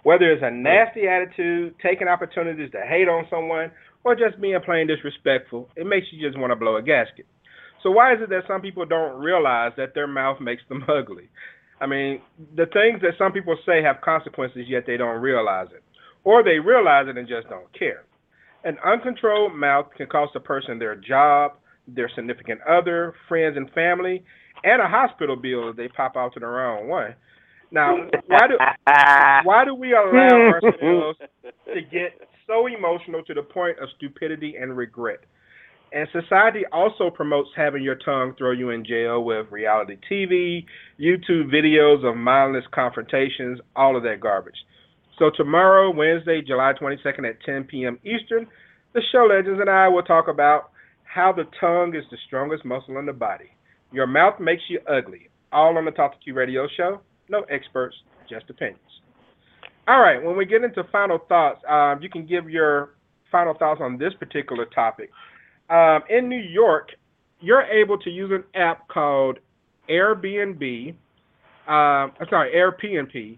Whether it's a nasty attitude, taking opportunities to hate on someone, or just being plain disrespectful, it makes you just want to blow a gasket. So why is it that some people don't realize that their mouth makes them *laughs* ugly? I mean, the things that some people say have consequences, yet they don't realize it. Or they realize it and just don't care. An uncontrolled mouth can cost a person their job, their significant other, friends and family, and a hospital bill if they pop out to the wrong one. Now, why do *laughs* why do we allow ourselves to get so emotional to the point of stupidity and regret? And society also promotes having your tongue throw you in jail with reality TV, YouTube videos of mindless confrontations, all of that garbage. So tomorrow, Wednesday, July 22nd at 10 p.m. Eastern, the show legends and I will talk about how the tongue is the strongest muscle in the body. Your mouth makes you ugly. All on the Talk to Q radio show. No experts, just opinions. All right, when we get into final thoughts, um, you can give your final thoughts on this particular topic. Um, in New York, you're able to use an app called Airbnb, um, I'm sorry, AirPnP,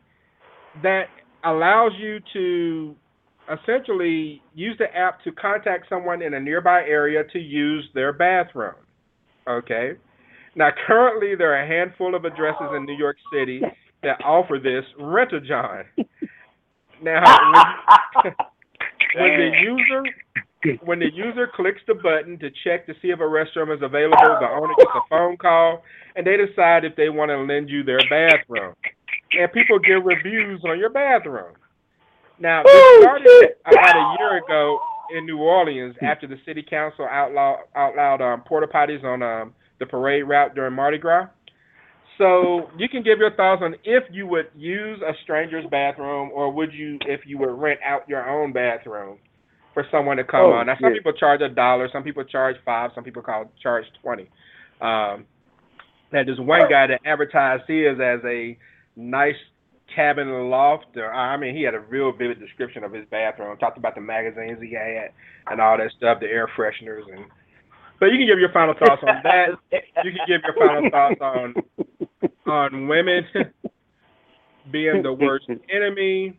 that allows you to essentially use the app to contact someone in a nearby area to use their bathroom. Okay? Now, currently, there are a handful of addresses in New York City that offer this. Rent a John. *laughs* Now, when, *laughs* when the user when the user clicks the button to check to see if a restroom is available, the owner gets a phone call and they decide if they want to lend you their bathroom. And people give reviews on your bathroom. Now, this started about a year ago in New Orleans after the city council outlawed, outlawed um, porta potties on um, the parade route during Mardi Gras. So you can give your thoughts on if you would use a stranger's bathroom or would you if you would rent out your own bathroom for someone to come Oh, on. Now some yeah. people charge a dollar, some people charge five, some people call charge twenty. Um, now there's one guy that advertised his as a nice cabin loft. Or, I mean, he had a real vivid description of his bathroom. Talked about the magazines he had and all that stuff, the air fresheners, and so you can give your final thoughts on that. *laughs* You can give your final thoughts on on women *laughs* being the worst enemy,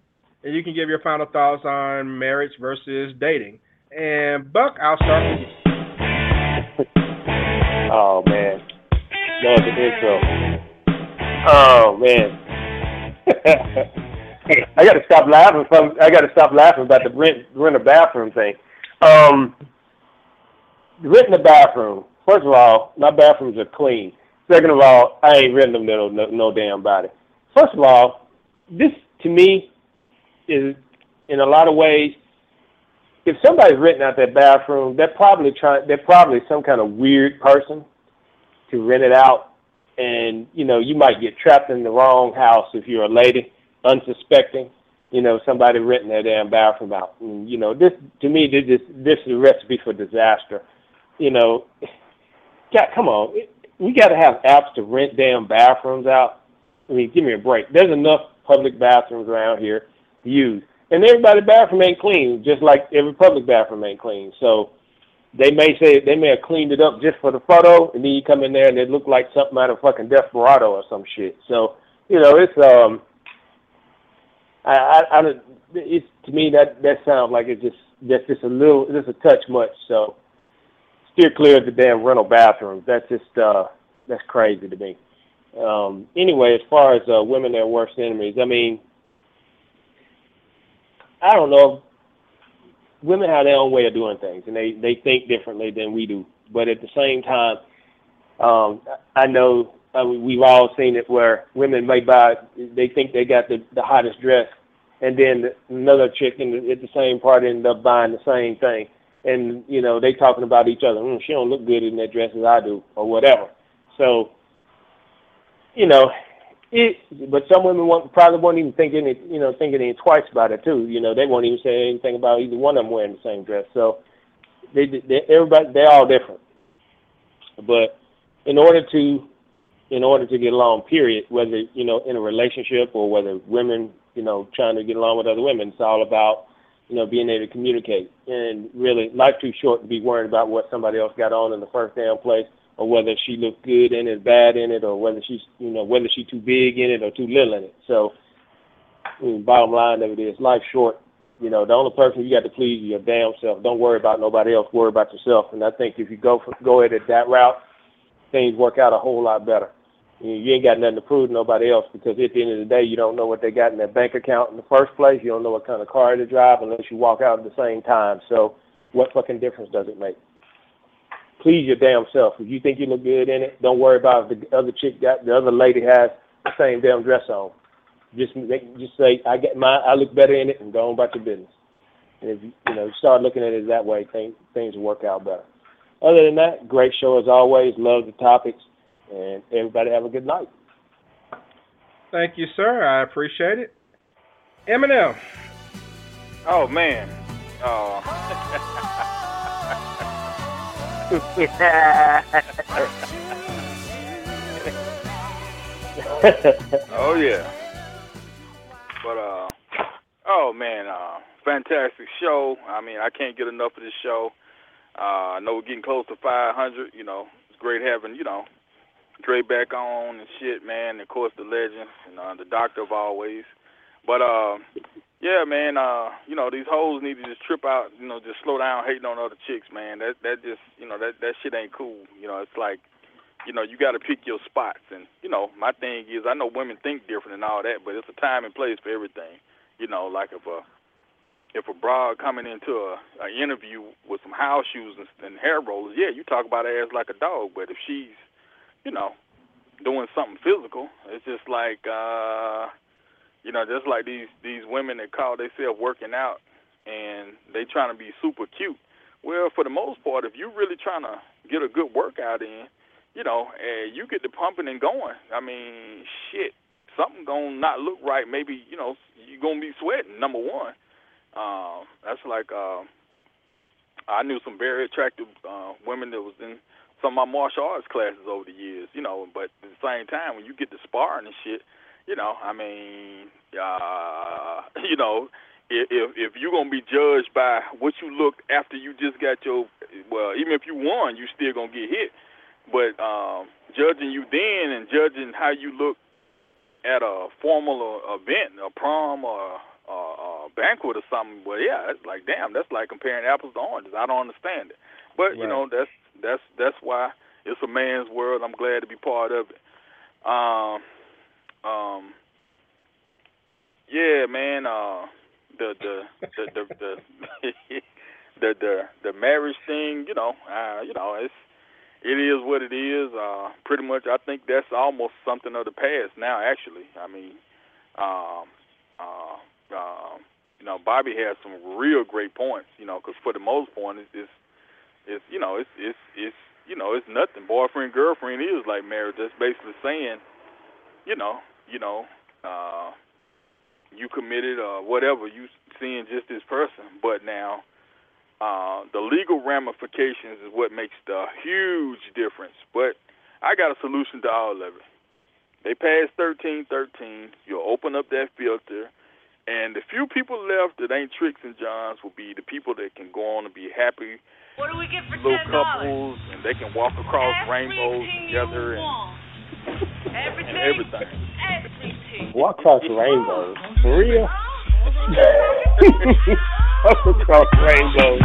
you can give your final thoughts on marriage versus dating. And Buck, I'll start with you. Oh man, love the intro. Oh man, *laughs* I got to stop laughing. I got to stop laughing about the rent rent a bathroom thing. Um, renting a bathroom. First of all, my bathrooms are clean. Second of all, I ain't renting them no, no no damn body. First of all, this to me is in a lot of ways. If somebody's renting out their bathroom, they're probably trying. They're probably some kind of weird person to rent it out, and you know you might get trapped in the wrong house if you're a lady, unsuspecting, you know, somebody renting their damn bathroom out. And, you know, this to me, this is, this is a recipe for disaster. You know, God, come on, we got to have apps to rent damn bathrooms out. I mean, give me a break. There's enough public bathrooms around here to use, and everybody's bathroom ain't clean, just like every public bathroom ain't clean. So they may say they may have cleaned it up just for the photo, and then you come in there and it look like something out of fucking Desperado or some shit. So you know, it's um I, I, I it's to me that that sounds like it's just that's just a little just a touch much. So steer clear of the damn rental bathrooms. That's just uh that's crazy to me. Um, anyway, as far as uh, women are worst enemies, I mean, I don't know. Women have their own way of doing things, and they they think differently than we do. But at the same time, um, I know I mean, we've all seen it where women may buy, they think they got the, the hottest dress, and then another chick in the, at the same party end up buying the same thing, and you know they talking about each other. Mm, she don't look good in that dress as I do, or whatever. So, you know, it. But some women won't, probably won't even think any, you know, thinking any twice about it too. You know, they won't even say anything about either one of them wearing the same dress. So, they, they everybody, they're all different. But in order to in order to get along, period, whether, you know, in a relationship or whether women, you know, trying to get along with other women, it's all about, you know, being able to communicate. And really, life's too short to be worried about what somebody else got on in the first damn place or whether she looked good in it, bad in it, or whether she's, you know, whether she's too big in it or too little in it. So, I mean, bottom line of it is, life's short. You know, the only person you got to please is your damn self. Don't worry about nobody else. Worry about yourself. And I think if you go for, go at that route, things work out a whole lot better you, you ain't got nothing to prove to nobody else because at the end of the day, you don't know what they got in their bank account in the first place. You don't know what kind of car they drive unless you walk out at the same time. So, what fucking difference does it make? Please your damn self. If you think you look good in it, don't worry about if the other chick got the other lady has the same damn dress on. Just make, just say I get my I look better in it and go on about your business. And if you you know start looking at it that way, things things will work out better. Other than that, great show as always. Love the topics. And everybody have a good night. Thank you, sir. I appreciate it. Eminem. Oh man. Oh. *laughs* *laughs* oh yeah. But uh oh man, uh fantastic show. I mean, I can't get enough of this show. Uh I know we're getting close to 500, you know. It's great having, you know, Dre back on and shit, man. And of course the legend and uh, the doctor of always. But uh, yeah, man. Uh, you know these hoes need to just trip out. You know, just slow down hating on other chicks, man. That that just you know that that shit ain't cool. You know, it's like you know you got to pick your spots. And you know my thing is I know women think different and all that, but it's a time and place for everything. You know, like if a if a broad coming into a, a interview with some house shoes and, and hair rollers, yeah, you talk about her ass like a dog. But if she's you know, doing something physical. It's just like uh you know, just like these these women that call themselves working out and they trying to be super cute. Well, for the most part, if you're really trying to get a good workout in, you know, and you get the pumping and going. I mean, shit, something gonna not look right. Maybe you know you're gonna be sweating. Number one, um, that's like uh, I knew some very attractive uh, women that was in some of my martial arts classes over the years, you know, but at the same time when you get to sparring and shit, you know, I mean, uh, *laughs* you know, if if you're gonna be judged by what you look after you just got your well, even if you won, you still gonna get hit. But um judging you then and judging how you look at a formal event, a prom or a, a banquet or something, well, yeah, it's like damn, that's like comparing apples to oranges. I don't understand it. But right. you know, that's that's that's why it's a man's world. I'm glad to be part of it. Um, um, yeah, man. Uh, the the the the the, *laughs* the, the, the marriage thing. You know, uh, you know, it's it is what it is. Uh, pretty much, I think that's almost something of the past now. Actually, I mean, um, uh, uh, you know, Bobby has some real great points. You know, because for the most part, it's, it's it's you know it's it's it's you know it's nothing. Boyfriend girlfriend is like marriage. That's basically saying, you know, you know, uh, you committed or whatever you seeing just this person, but now uh, the legal ramifications is what makes the huge difference. But I got a solution to all of it. They passed thirteen thirteen. You'll open up that filter, and the few people left that ain't tricks and johns will be the people that can go on and be happy What do we get for little ten dollars? couples, and they can walk across rainbows together and, and everything. Walk across rainbows. For real? *laughs* Walk across rainbows.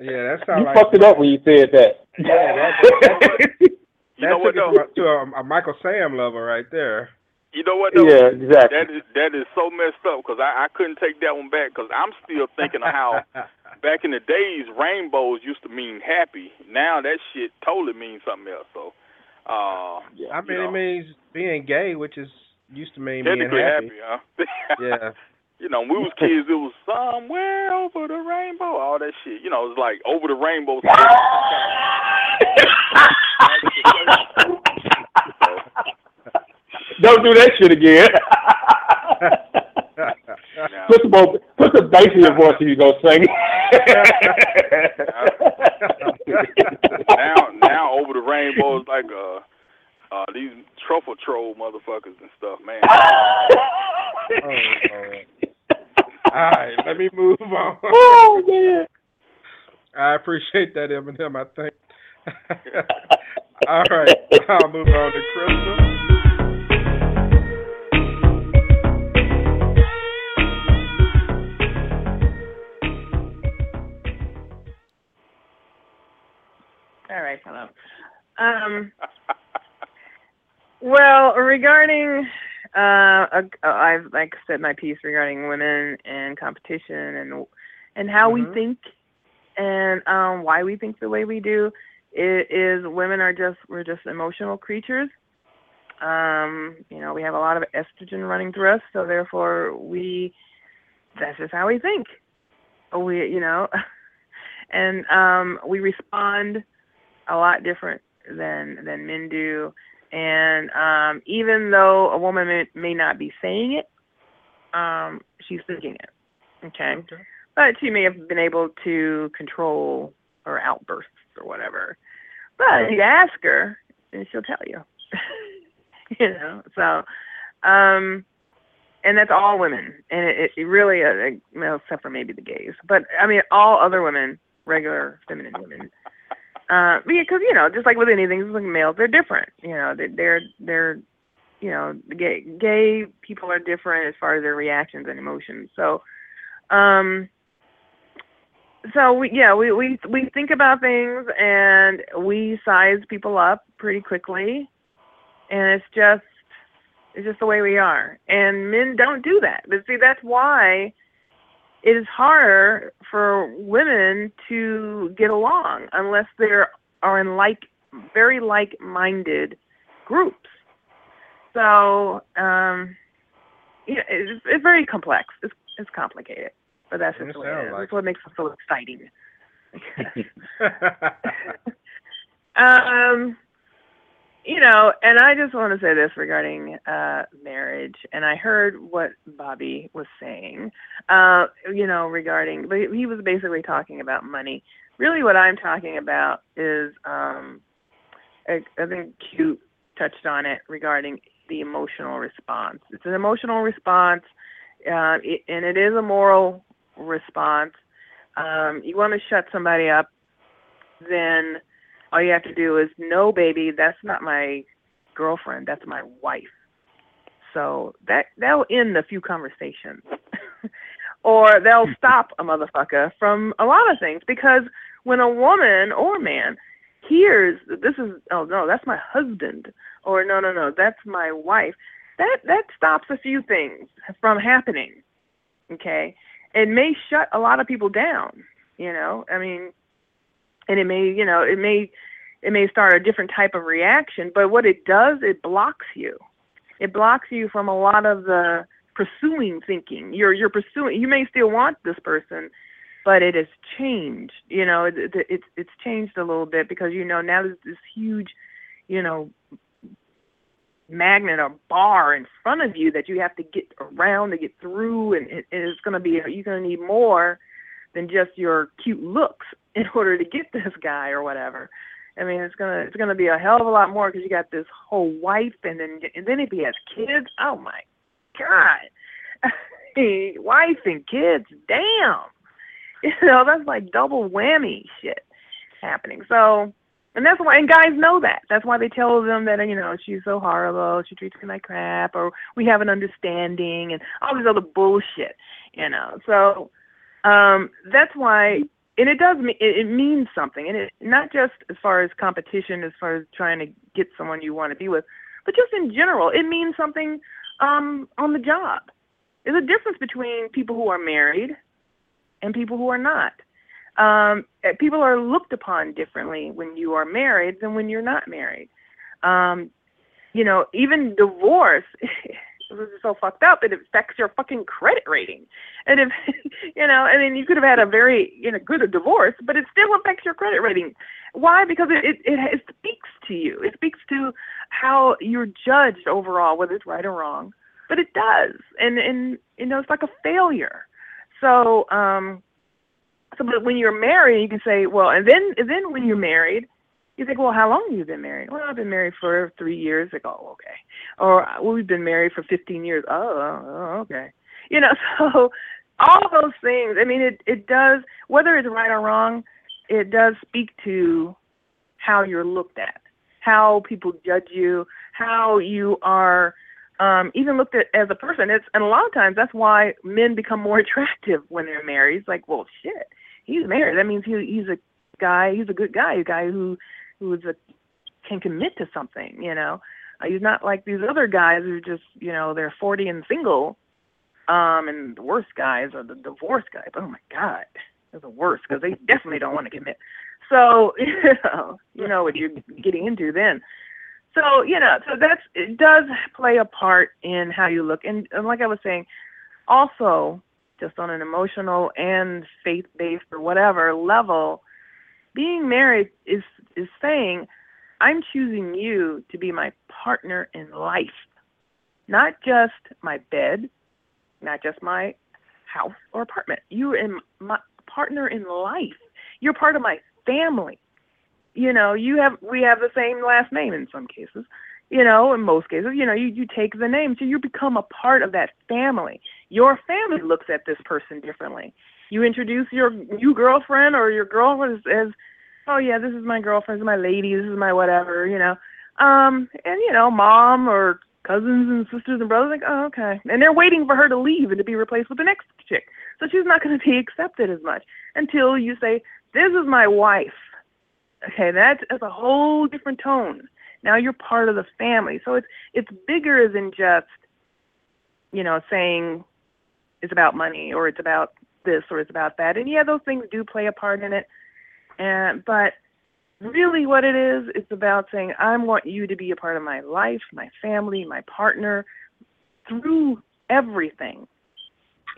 Yeah, that's sounds You like fucked it up when you said that. Yeah, that, *laughs* You know what, took it to, a, to a, a Michael Sam level right there. You know what? Though? Yeah, exactly. That is that is so messed up because I, I couldn't take that one back because I'm still thinking of how *laughs* back in the days rainbows used to mean happy. Now that shit totally means something else. So, uh, I mean, you know, it means being gay, which is used to mean being technically happy. huh? *laughs* Yeah. you know, when we was kids, it was somewhere over the rainbow, all that shit. You know, it was like over the rainbow. *laughs* Don't do that shit again. put the more, put some bass in your voice if you go sing. *laughs* *laughs* now, now over the rainbow is like uh, uh, these truffle troll motherfuckers and stuff, man. Oh. All right, let me move on. *laughs* oh man. I appreciate that, Eminem. I think. *laughs* All right, I'll move on to Crystal. All right, hello. Um, well, regarding, uh, uh, I've like said my piece regarding women and competition and and how we Mhm. think and um, why we think the way we do. It is women are just we're just emotional creatures. Um, you know, we have a lot of estrogen running through us, so therefore we that's just how we think. We, you know, *laughs* and um, we respond a lot different than than men do. And um, even though a woman may, may not be saying it, um, she's thinking it. Okay? But she may have been able to control her outbursts or whatever. But you ask her, and she'll tell you. *laughs* you know, so um, and that's all women, and it, it really, uh, well, except for maybe the gays, but I mean, all other women, regular feminine women, uh, because you know, just like with anything, like males, they're different. You know, they- they're they're, you know, gay gay people are different as far as their reactions and emotions. So, um, so we yeah we we we think about things and we size people up pretty quickly, and it's just it's just the way we are. And men don't do that. But see, that's why it is harder for women to get along unless they are in like very like-minded groups. So, um, yeah, it's, it's very complex. It's it's complicated, but that's just way it is. like That's what makes it so exciting. *laughs* *laughs* *laughs* um, you know, and I just want to say this regarding uh, marriage, and I heard what Bobby was saying, uh, you know, regarding, but he was basically talking about money. Really, what I'm talking about is, um, I, I think Q touched on it regarding the emotional response. It's an emotional response, uh, it, and it is a moral response. Um, you want to shut somebody up, then all you have to do is no baby that's not my girlfriend that's my wife. So that that'll end a few conversations. *laughs* Or they'll *laughs* stop a motherfucker from a lot of things because when a woman or man hears this is oh no that's my husband or no no no that's my wife that that stops a few things from happening okay? It may shut a lot of people down you know? I mean and it may you know it may it may start a different type of reaction but what it does it blocks you. It blocks you from a lot of the pursuing thinking. You're you're pursuing you may still want this person but it has changed you know it, it, it's it's changed a little bit because you know now there's this huge you know magnet or bar in front of you that you have to get around to get through, and, it, and it's going to be you're going to need more than just your cute looks in *laughs* order to get this guy or whatever. I mean, it's gonna it's gonna be a hell of a lot more because you got this whole wife, and then and then if he has kids, oh my god, *laughs* wife and kids, damn, *laughs* you know that's like double whammy shit happening. So, and that's why, and guys know that. That's why they tell them that you know she's so horrible, she treats me like crap, or we have an understanding, and all this other bullshit, you know. So, um, that's why and it does mean it, means something. And it not just as far as competition as far as trying to get someone you want to be with but just in general it means something um on the job. There's a difference between people who are married and people who are not. Um eh, people are looked upon differently when you are married than when you're not married. Um you know even divorce *laughs* this is so fucked up. It affects your fucking credit rating. And if *laughs* you know, I mean, you could have had a very you know good divorce, but it still affects your credit rating. Why? Because it it, it, it speaks to you. It speaks to how you're judged overall, whether it's right or wrong. But it does, and and you know, it's like a failure. So um, so but when you're married, you can say, well, and then and then when you're married you think, well, how long have you been married? Well, I've been married for three years. Like, oh, okay. Or well, we've been married for 15 years. Oh, oh, okay. *laughs* You know, *laughs* so all those things. I mean, it it does whether it's right or wrong, it does speak to how you're looked at, how people judge you, how you are um, even looked at as a person. It's and a lot of times that's why men become more *laughs* attractive when they're married. It's like, well, shit, he's married. That means he he's a guy. He's a good guy. A guy who who's a can commit to something. You know, uh, he's not like these other guys who just you know they're 40 and single. Um, and the worst guys are the divorced guys. Oh my God, they're the worst because they definitely don't want to commit. So *laughs* you know, you know what you're getting into then. So you know, so that's it does play a part in how you look, and, and like I was saying, also just on an emotional and faith-based or whatever level, being married is is saying I'm choosing you to be my partner in life, not just my bed, not just my house or apartment. You are my partner in life. You're part of my family. You know, you have we have the same last name in some cases. You know, in most cases, you know, you you take the name, so you become a part of that family. Your family looks at this person differently you introduce your new girlfriend or your girlfriend as, as oh yeah, this is my girlfriend, this is my lady, this is my whatever, you know. Um, and you know, mom or cousins and sisters and brothers like, oh okay, and they're waiting for her to leave and to be replaced with the next chick. So she's not going to be accepted as much until you say, this is my wife. Okay, that's, that's a whole different tone. Now you're part of the family. So it's it's bigger than just, you know, saying it's about money or it's about this or it's about that. And yeah, those things do play a part in it. And but really what it is, it's about saying, I want you to be a part of my life, my family, my partner, through everything.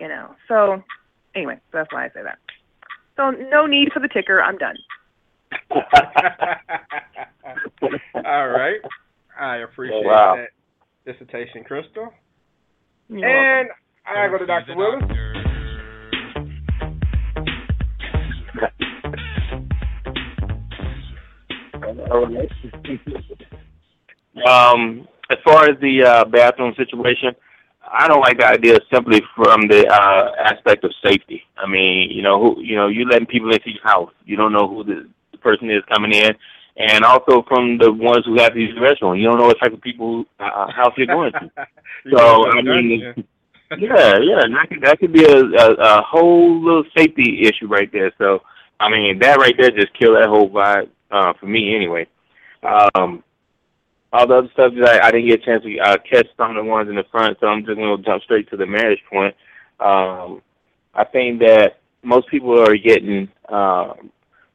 You know. So anyway, that's why I say that. So no need for the ticker, I'm done. *laughs* All right. I appreciate oh, Wow. that dissertation, Crystal. You're and I go to Dr. Willis. *laughs* Um, as far as the uh, bathroom situation, I don't like the idea simply from the uh, aspect of safety. I mean, you know, who, you know, you letting people into your house. You don't know who the, the person is coming in, and also from the ones who have these restaurants. You don't know what type of people uh, house you're going to. *laughs* You so I mean, guns, yeah, yeah, that could, that could be a, a a whole little safety issue right there. So I mean, that right there just killed that whole vibe uh, for me anyway. Um, all the other stuff that I, I didn't get a chance to uh, catch some of the ones in the front, so I'm just going to jump straight to the marriage point. Um, I think that most people are getting uh,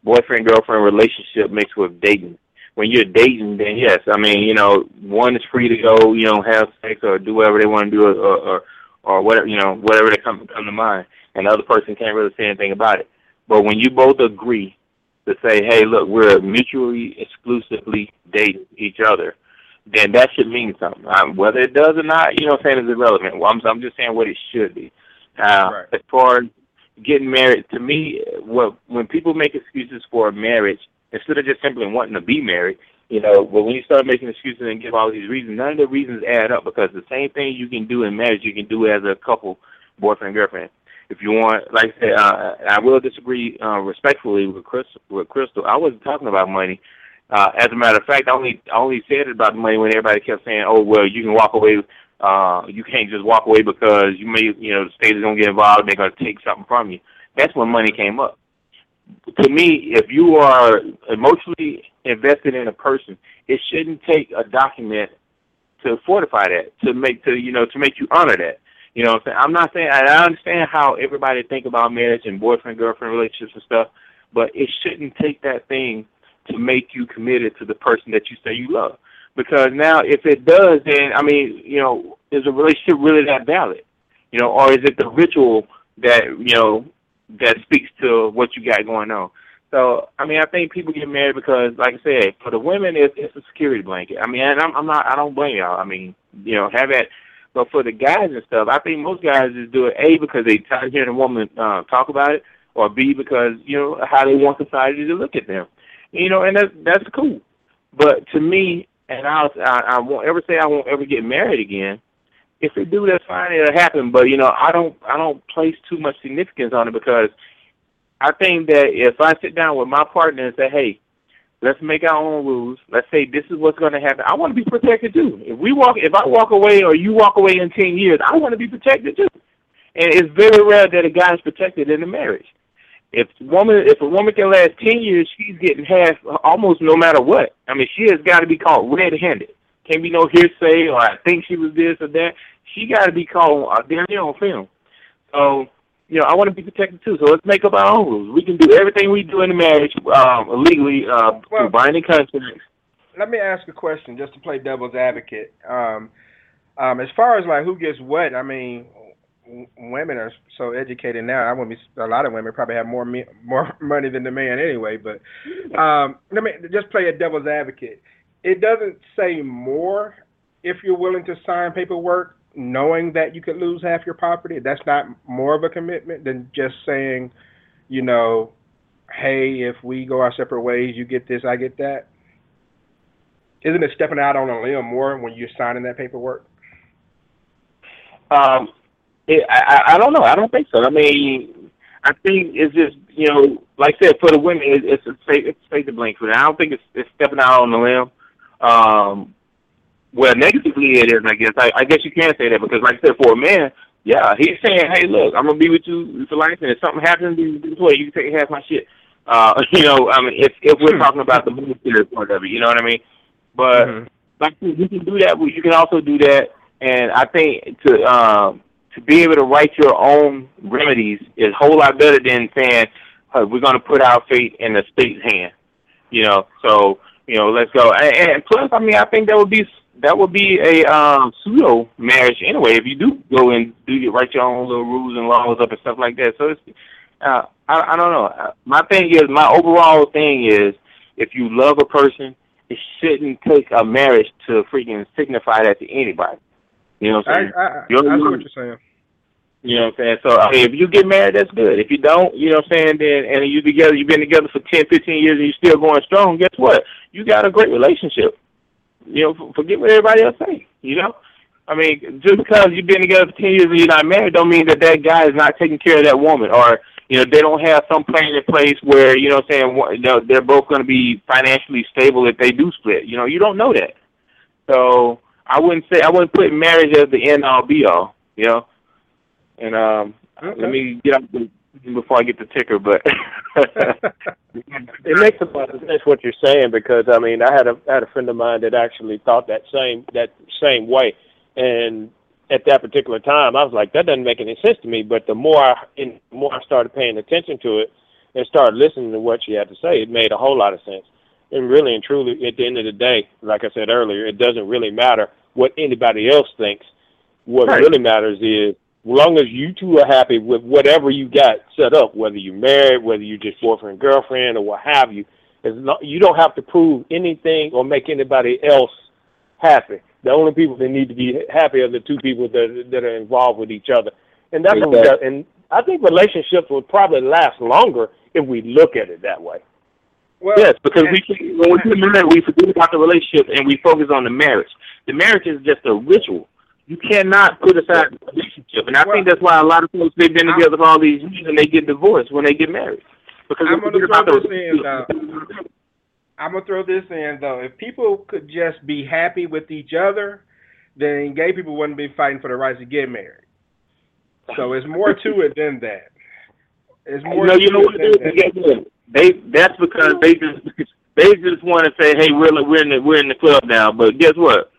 boyfriend girlfriend relationship mixed with dating. When you're dating, then yes, I mean you know one is free to go, you know, have sex or do whatever they want to do, or or, or whatever you know whatever they come come to mind, and the other person can't really say anything about it. But when you both agree to say, hey, look, we're mutually exclusively dating each other, then that should mean something. Um, whether it does or not, you know, what I'm saying is irrelevant. Well, I'm, I'm just saying what it should be. Uh, Right. As far as getting married, to me, what when people make excuses for marriage instead of just simply wanting to be married, you know, but when you start making excuses and give all these reasons, none of the reasons add up because the same thing you can do in marriage, you can do as a couple, boyfriend girlfriend. If you want, like I said, uh, I will disagree uh, respectfully with Crystal. With Crystal, I wasn't talking about money. Uh, as a matter of fact, I only I only said about the money when everybody kept saying, "Oh, well, you can walk away. Uh, you can't just walk away because you may, you know, the state is gonna get involved. They're gonna take something from you." That's when money came up. To me, if you are emotionally invested in a person, it shouldn't take a document to fortify that, to make to you know to make you honor that. You know, what I'm saying I'm not saying I understand how everybody think about marriage and boyfriend girlfriend relationships and stuff, but it shouldn't take that thing to make you committed to the person that you say you love. Because now, if it does, then I mean, you know, is a relationship really that valid? You know, or is it the ritual that you know that speaks to what you got going on? So, I mean, I think people get married because, like I said, for the women, it's, it's a security blanket. I mean, and I'm, I'm not, I don't blame y'all. I mean, you know, have that. But for the guys and stuff, I think most guys just do it a because they tired of hearing a woman uh, talk about it, or b because you know how they want society to look at them. You know, and that's that's cool. But to me, and I'll, I I won't ever say I won't ever get married again. If it do, that's fine. It'll happen. But you know, I don't I don't place too much significance on it because I think that if I sit down with my partner and say, hey, let's make our own rules. Let's say this is what's going to happen. I want to be protected too. If we walk, if I walk away or you walk away in ten years, I want to be protected too. And it's very rare that a guy is protected in a marriage. If woman, if a woman can last ten years, she's getting half almost no matter what. I mean, she has got to be caught red-handed. Can't be no hearsay or I think she was this or that. She got to be caught uh, down there on film. So you know, I want to be protected too. So let's make up our own rules. We can do everything we do in the marriage um, legally uh, through binding contracts. Let me ask a question just to play devil's advocate. Um, um, as far as like who gets what, I mean, w- women are so educated now. I wouldn't be. A lot of women probably have more me, more *laughs* money than the man anyway. But um, let me just play a devil's advocate. It doesn't say more if you're willing to sign paperwork knowing that you could lose half your property. That's not more of a commitment than just saying, you know, hey, if we go our separate ways, you get this, I get that. Isn't it stepping out on a limb more when you're signing that paperwork? Um, it, I, I don't know. I don't think so. I mean, I think it's just you know, like I said, for the women, it, it's a it's to blink for them. I don't think it's, it's stepping out on the limb. Um, well, negatively it is, I guess. I, I guess you can say that because, like I said, for a man, yeah, he's saying, "Hey, look, I'm gonna be with you for life, and if something happens, this way you can take half my shit." Uh, *laughs* you know, I mean, if if we're talking about the monetary part of it, you know what I mean? But like I said, you can do that, but you can also do that, and I think to um, to be able to write your own remedies is a whole lot better than saying hey, we're gonna put our fate in the state's hand. You know, so you know, let's go. And, and plus, I mean, I think that would be that would be a um, pseudo marriage anyway. If you do go and do you write your own little rules and laws up and stuff like that. So it's, uh, I, I don't know. Uh, My thing is, my overall thing is, if you love a person, it shouldn't take a marriage to freaking signify that to anybody. You know what I, I'm saying? I, I, I You're- see what you're saying. You know what I'm saying? So I mean, if you get married, that's good. If you don't, you know what I'm saying, then and you together, you've been together for ten, fifteen years, and you're still going strong. Guess what? You got a great relationship. You know, forget what everybody else say. You know, I mean, just because you've been together for ten years and you're not married, don't mean that that guy is not taking care of that woman, or you know, they don't have some plan in place where you know, what I'm saying they're both going to be financially stable if they do split. You know, you don't know that. So I wouldn't say I wouldn't put marriage as the end all be all. You know, and um, let me get up the, before I get the ticker, but *laughs* It makes a lot of sense what you're saying because I mean I had a I had a friend of mine that actually thought that same that same way, and at that particular time I was like that doesn't make any sense to me. But the more I in, the more I started paying attention to it and started listening to what she had to say, it made a whole lot of sense. And really and truly, at the end of the day, like I said earlier, it doesn't really matter what anybody else thinks. What Right. really matters is long as you two are happy with whatever you got set up, whether you're married, whether you're just boyfriend, girlfriend, or what have you, as lo- you don't have to prove anything or make anybody else happy. The only people that need to be happy are the two people that that are involved with each other, and that's what we got. And I think relationships will probably last longer if we look at it that way. Well, yes, because we when we get married, we forget about the relationship and we focus on the marriage. The marriage is just a ritual. You cannot put aside the relationship, and I think that's why a lot of folks they've been together for all these years and they get divorced when they get married because I'm gonna throw this in though. I'm gonna throw this in though. If people could just be happy with each other, then gay people wouldn't be fighting for the rights to get married. So it's more to it than that. It's more. No, to you know it what? that. they, they that's because they just *laughs* they just want to say, hey, we're we're in the we're in the club now. But guess what?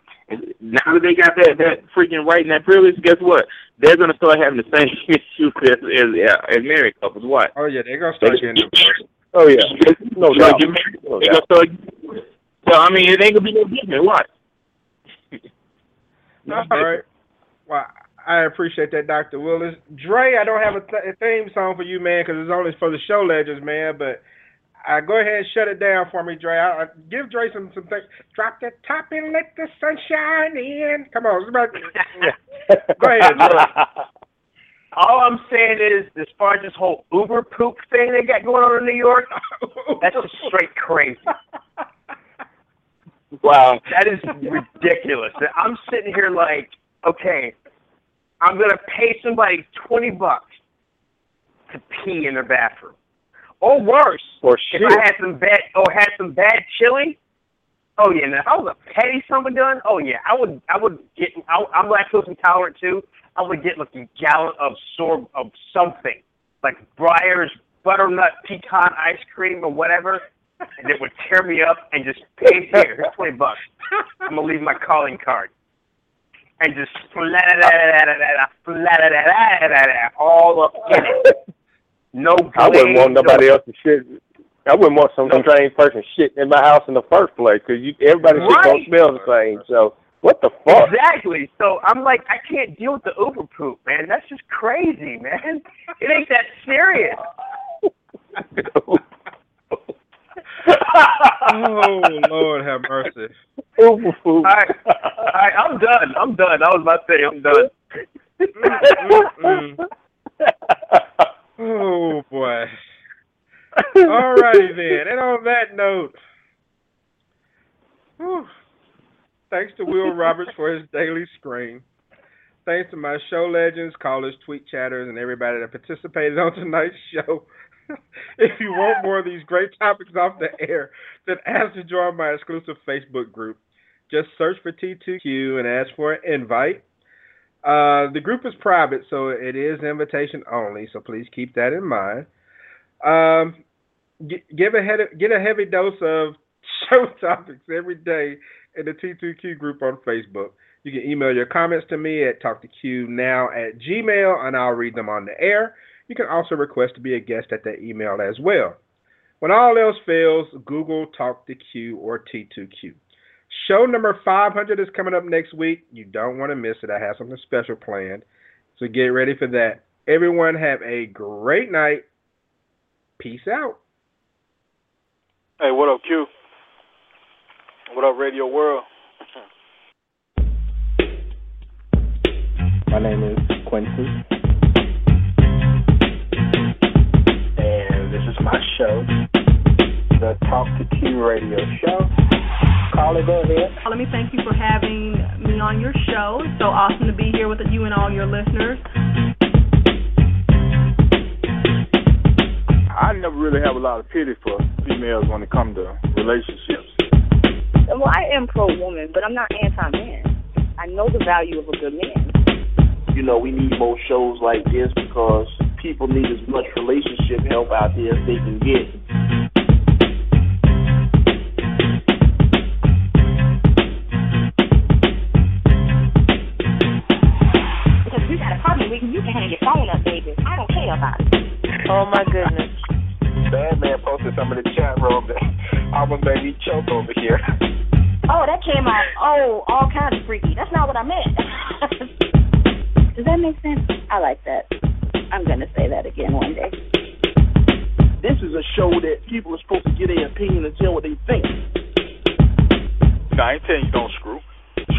Now that they got that that freaking right and that privilege, guess what? They're gonna start having the same *laughs* issues as as, as married couples. What? Oh yeah, they're gonna start getting divorced. Oh yeah, no doubt. get married. No gonna start. So I mean, it ain't gonna be no different. What? *laughs* All right. Well, I appreciate that, Dr. Willis. Dre, I don't have a, th- a theme song for you, man, because it's only for the show legends, man. But uh, go ahead and shut it down for me, Dre. I, I, give Dre some some things. Drop the top and let the sunshine in. Come on, somebody. *laughs* go ahead, Dre. *laughs* All I'm saying is, as far as this whole Uber poop thing they got going on in New York, that's just straight crazy. *laughs* Wow. That is ridiculous. I'm sitting here like, okay, I'm gonna pay somebody twenty bucks to pee in their bathroom, or worse, Or if. I had some bad, or had some bad chili. Oh yeah, now if I was a petty someone done, oh yeah, I would, I would get. I, I'm lactose intolerant too. I would get like a gallon of sorb of something, like Breyer's butternut pecan ice cream or whatever, and it would tear me up and just pay here, *laughs* twenty bucks. I'm gonna leave my calling card. And just all up in it. No I wouldn't want nobody no- else to shit. I wouldn't want some strange person shit in my house in the first place because you everybody shit don't smell the same. So what the fuck? Exactly. So I'm like, I can't deal with the Uber poop, man. That's just crazy, man. *laughs* It ain't that serious. oh Lord, have mercy. Uber poop. All right, all right, I'm done. I'm done. That was my thing. I'm done. Mm-mm. *laughs* Oh boy. *laughs* All righty then. And on that note, whew, thanks to Will Roberts for his daily scream. Thanks to my show legends, callers, tweet chatters, and everybody that participated on tonight's show. *laughs* if you want more of these great topics off the air, then ask to join my exclusive Facebook group. Just search for T2Q and ask for an invite. Uh, the group is private, so it is invitation only. So please keep that in mind. Um, g- give a head, get a heavy dose of *laughs* show topics every day in the T2Q group on Facebook. You can email your comments to me at talktoqnow at gmail, and I'll read them on the air. You can also request to be a guest at that email as well. When all else fails, Google Talk to Q or T2Q. Show number 500 is coming up next week. You don't want to miss it. I have something special planned. So get ready for that. Everyone have a great night. Peace out. Hey, what up, Q? What up, Radio World? My name is Quincy. And this is my show, the Talk to Q Radio Show. Carly, go ahead. Let me thank you for having me on your show. It's so awesome to be here with you and all your listeners. I never really have a lot of pity for females when it comes to relationships. Well, I am pro woman, but I'm not anti man. I know the value of a good man. You know, we need more shows like this because people need as much relationship help out there as they can get. Oh my goodness. Bad man posted some in the chat room that almost made me choke over here. Oh, that came out oh all kinds of freaky. That's not what I meant. *laughs* Does that make sense? I like that. I'm gonna say that again one day. This is a show that people are supposed to get their opinion and tell what they think. No, I ain't telling you don't screw.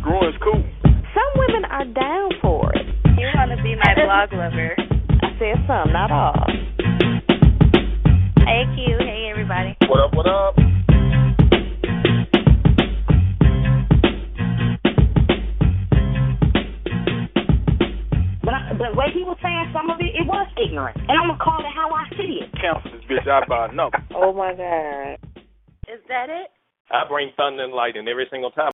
Screwing is cool. Some women are down for it. You want to be my *laughs* blog lover. I said some, not all. Hey, Q. Hey, everybody. What up, what up? But I, the way he was saying some of it, it was ignorant. And I'm gonna call it how I see it. Cancel this bitch out by a number. Oh my god. Is that it? I bring thunder and lightning every single time.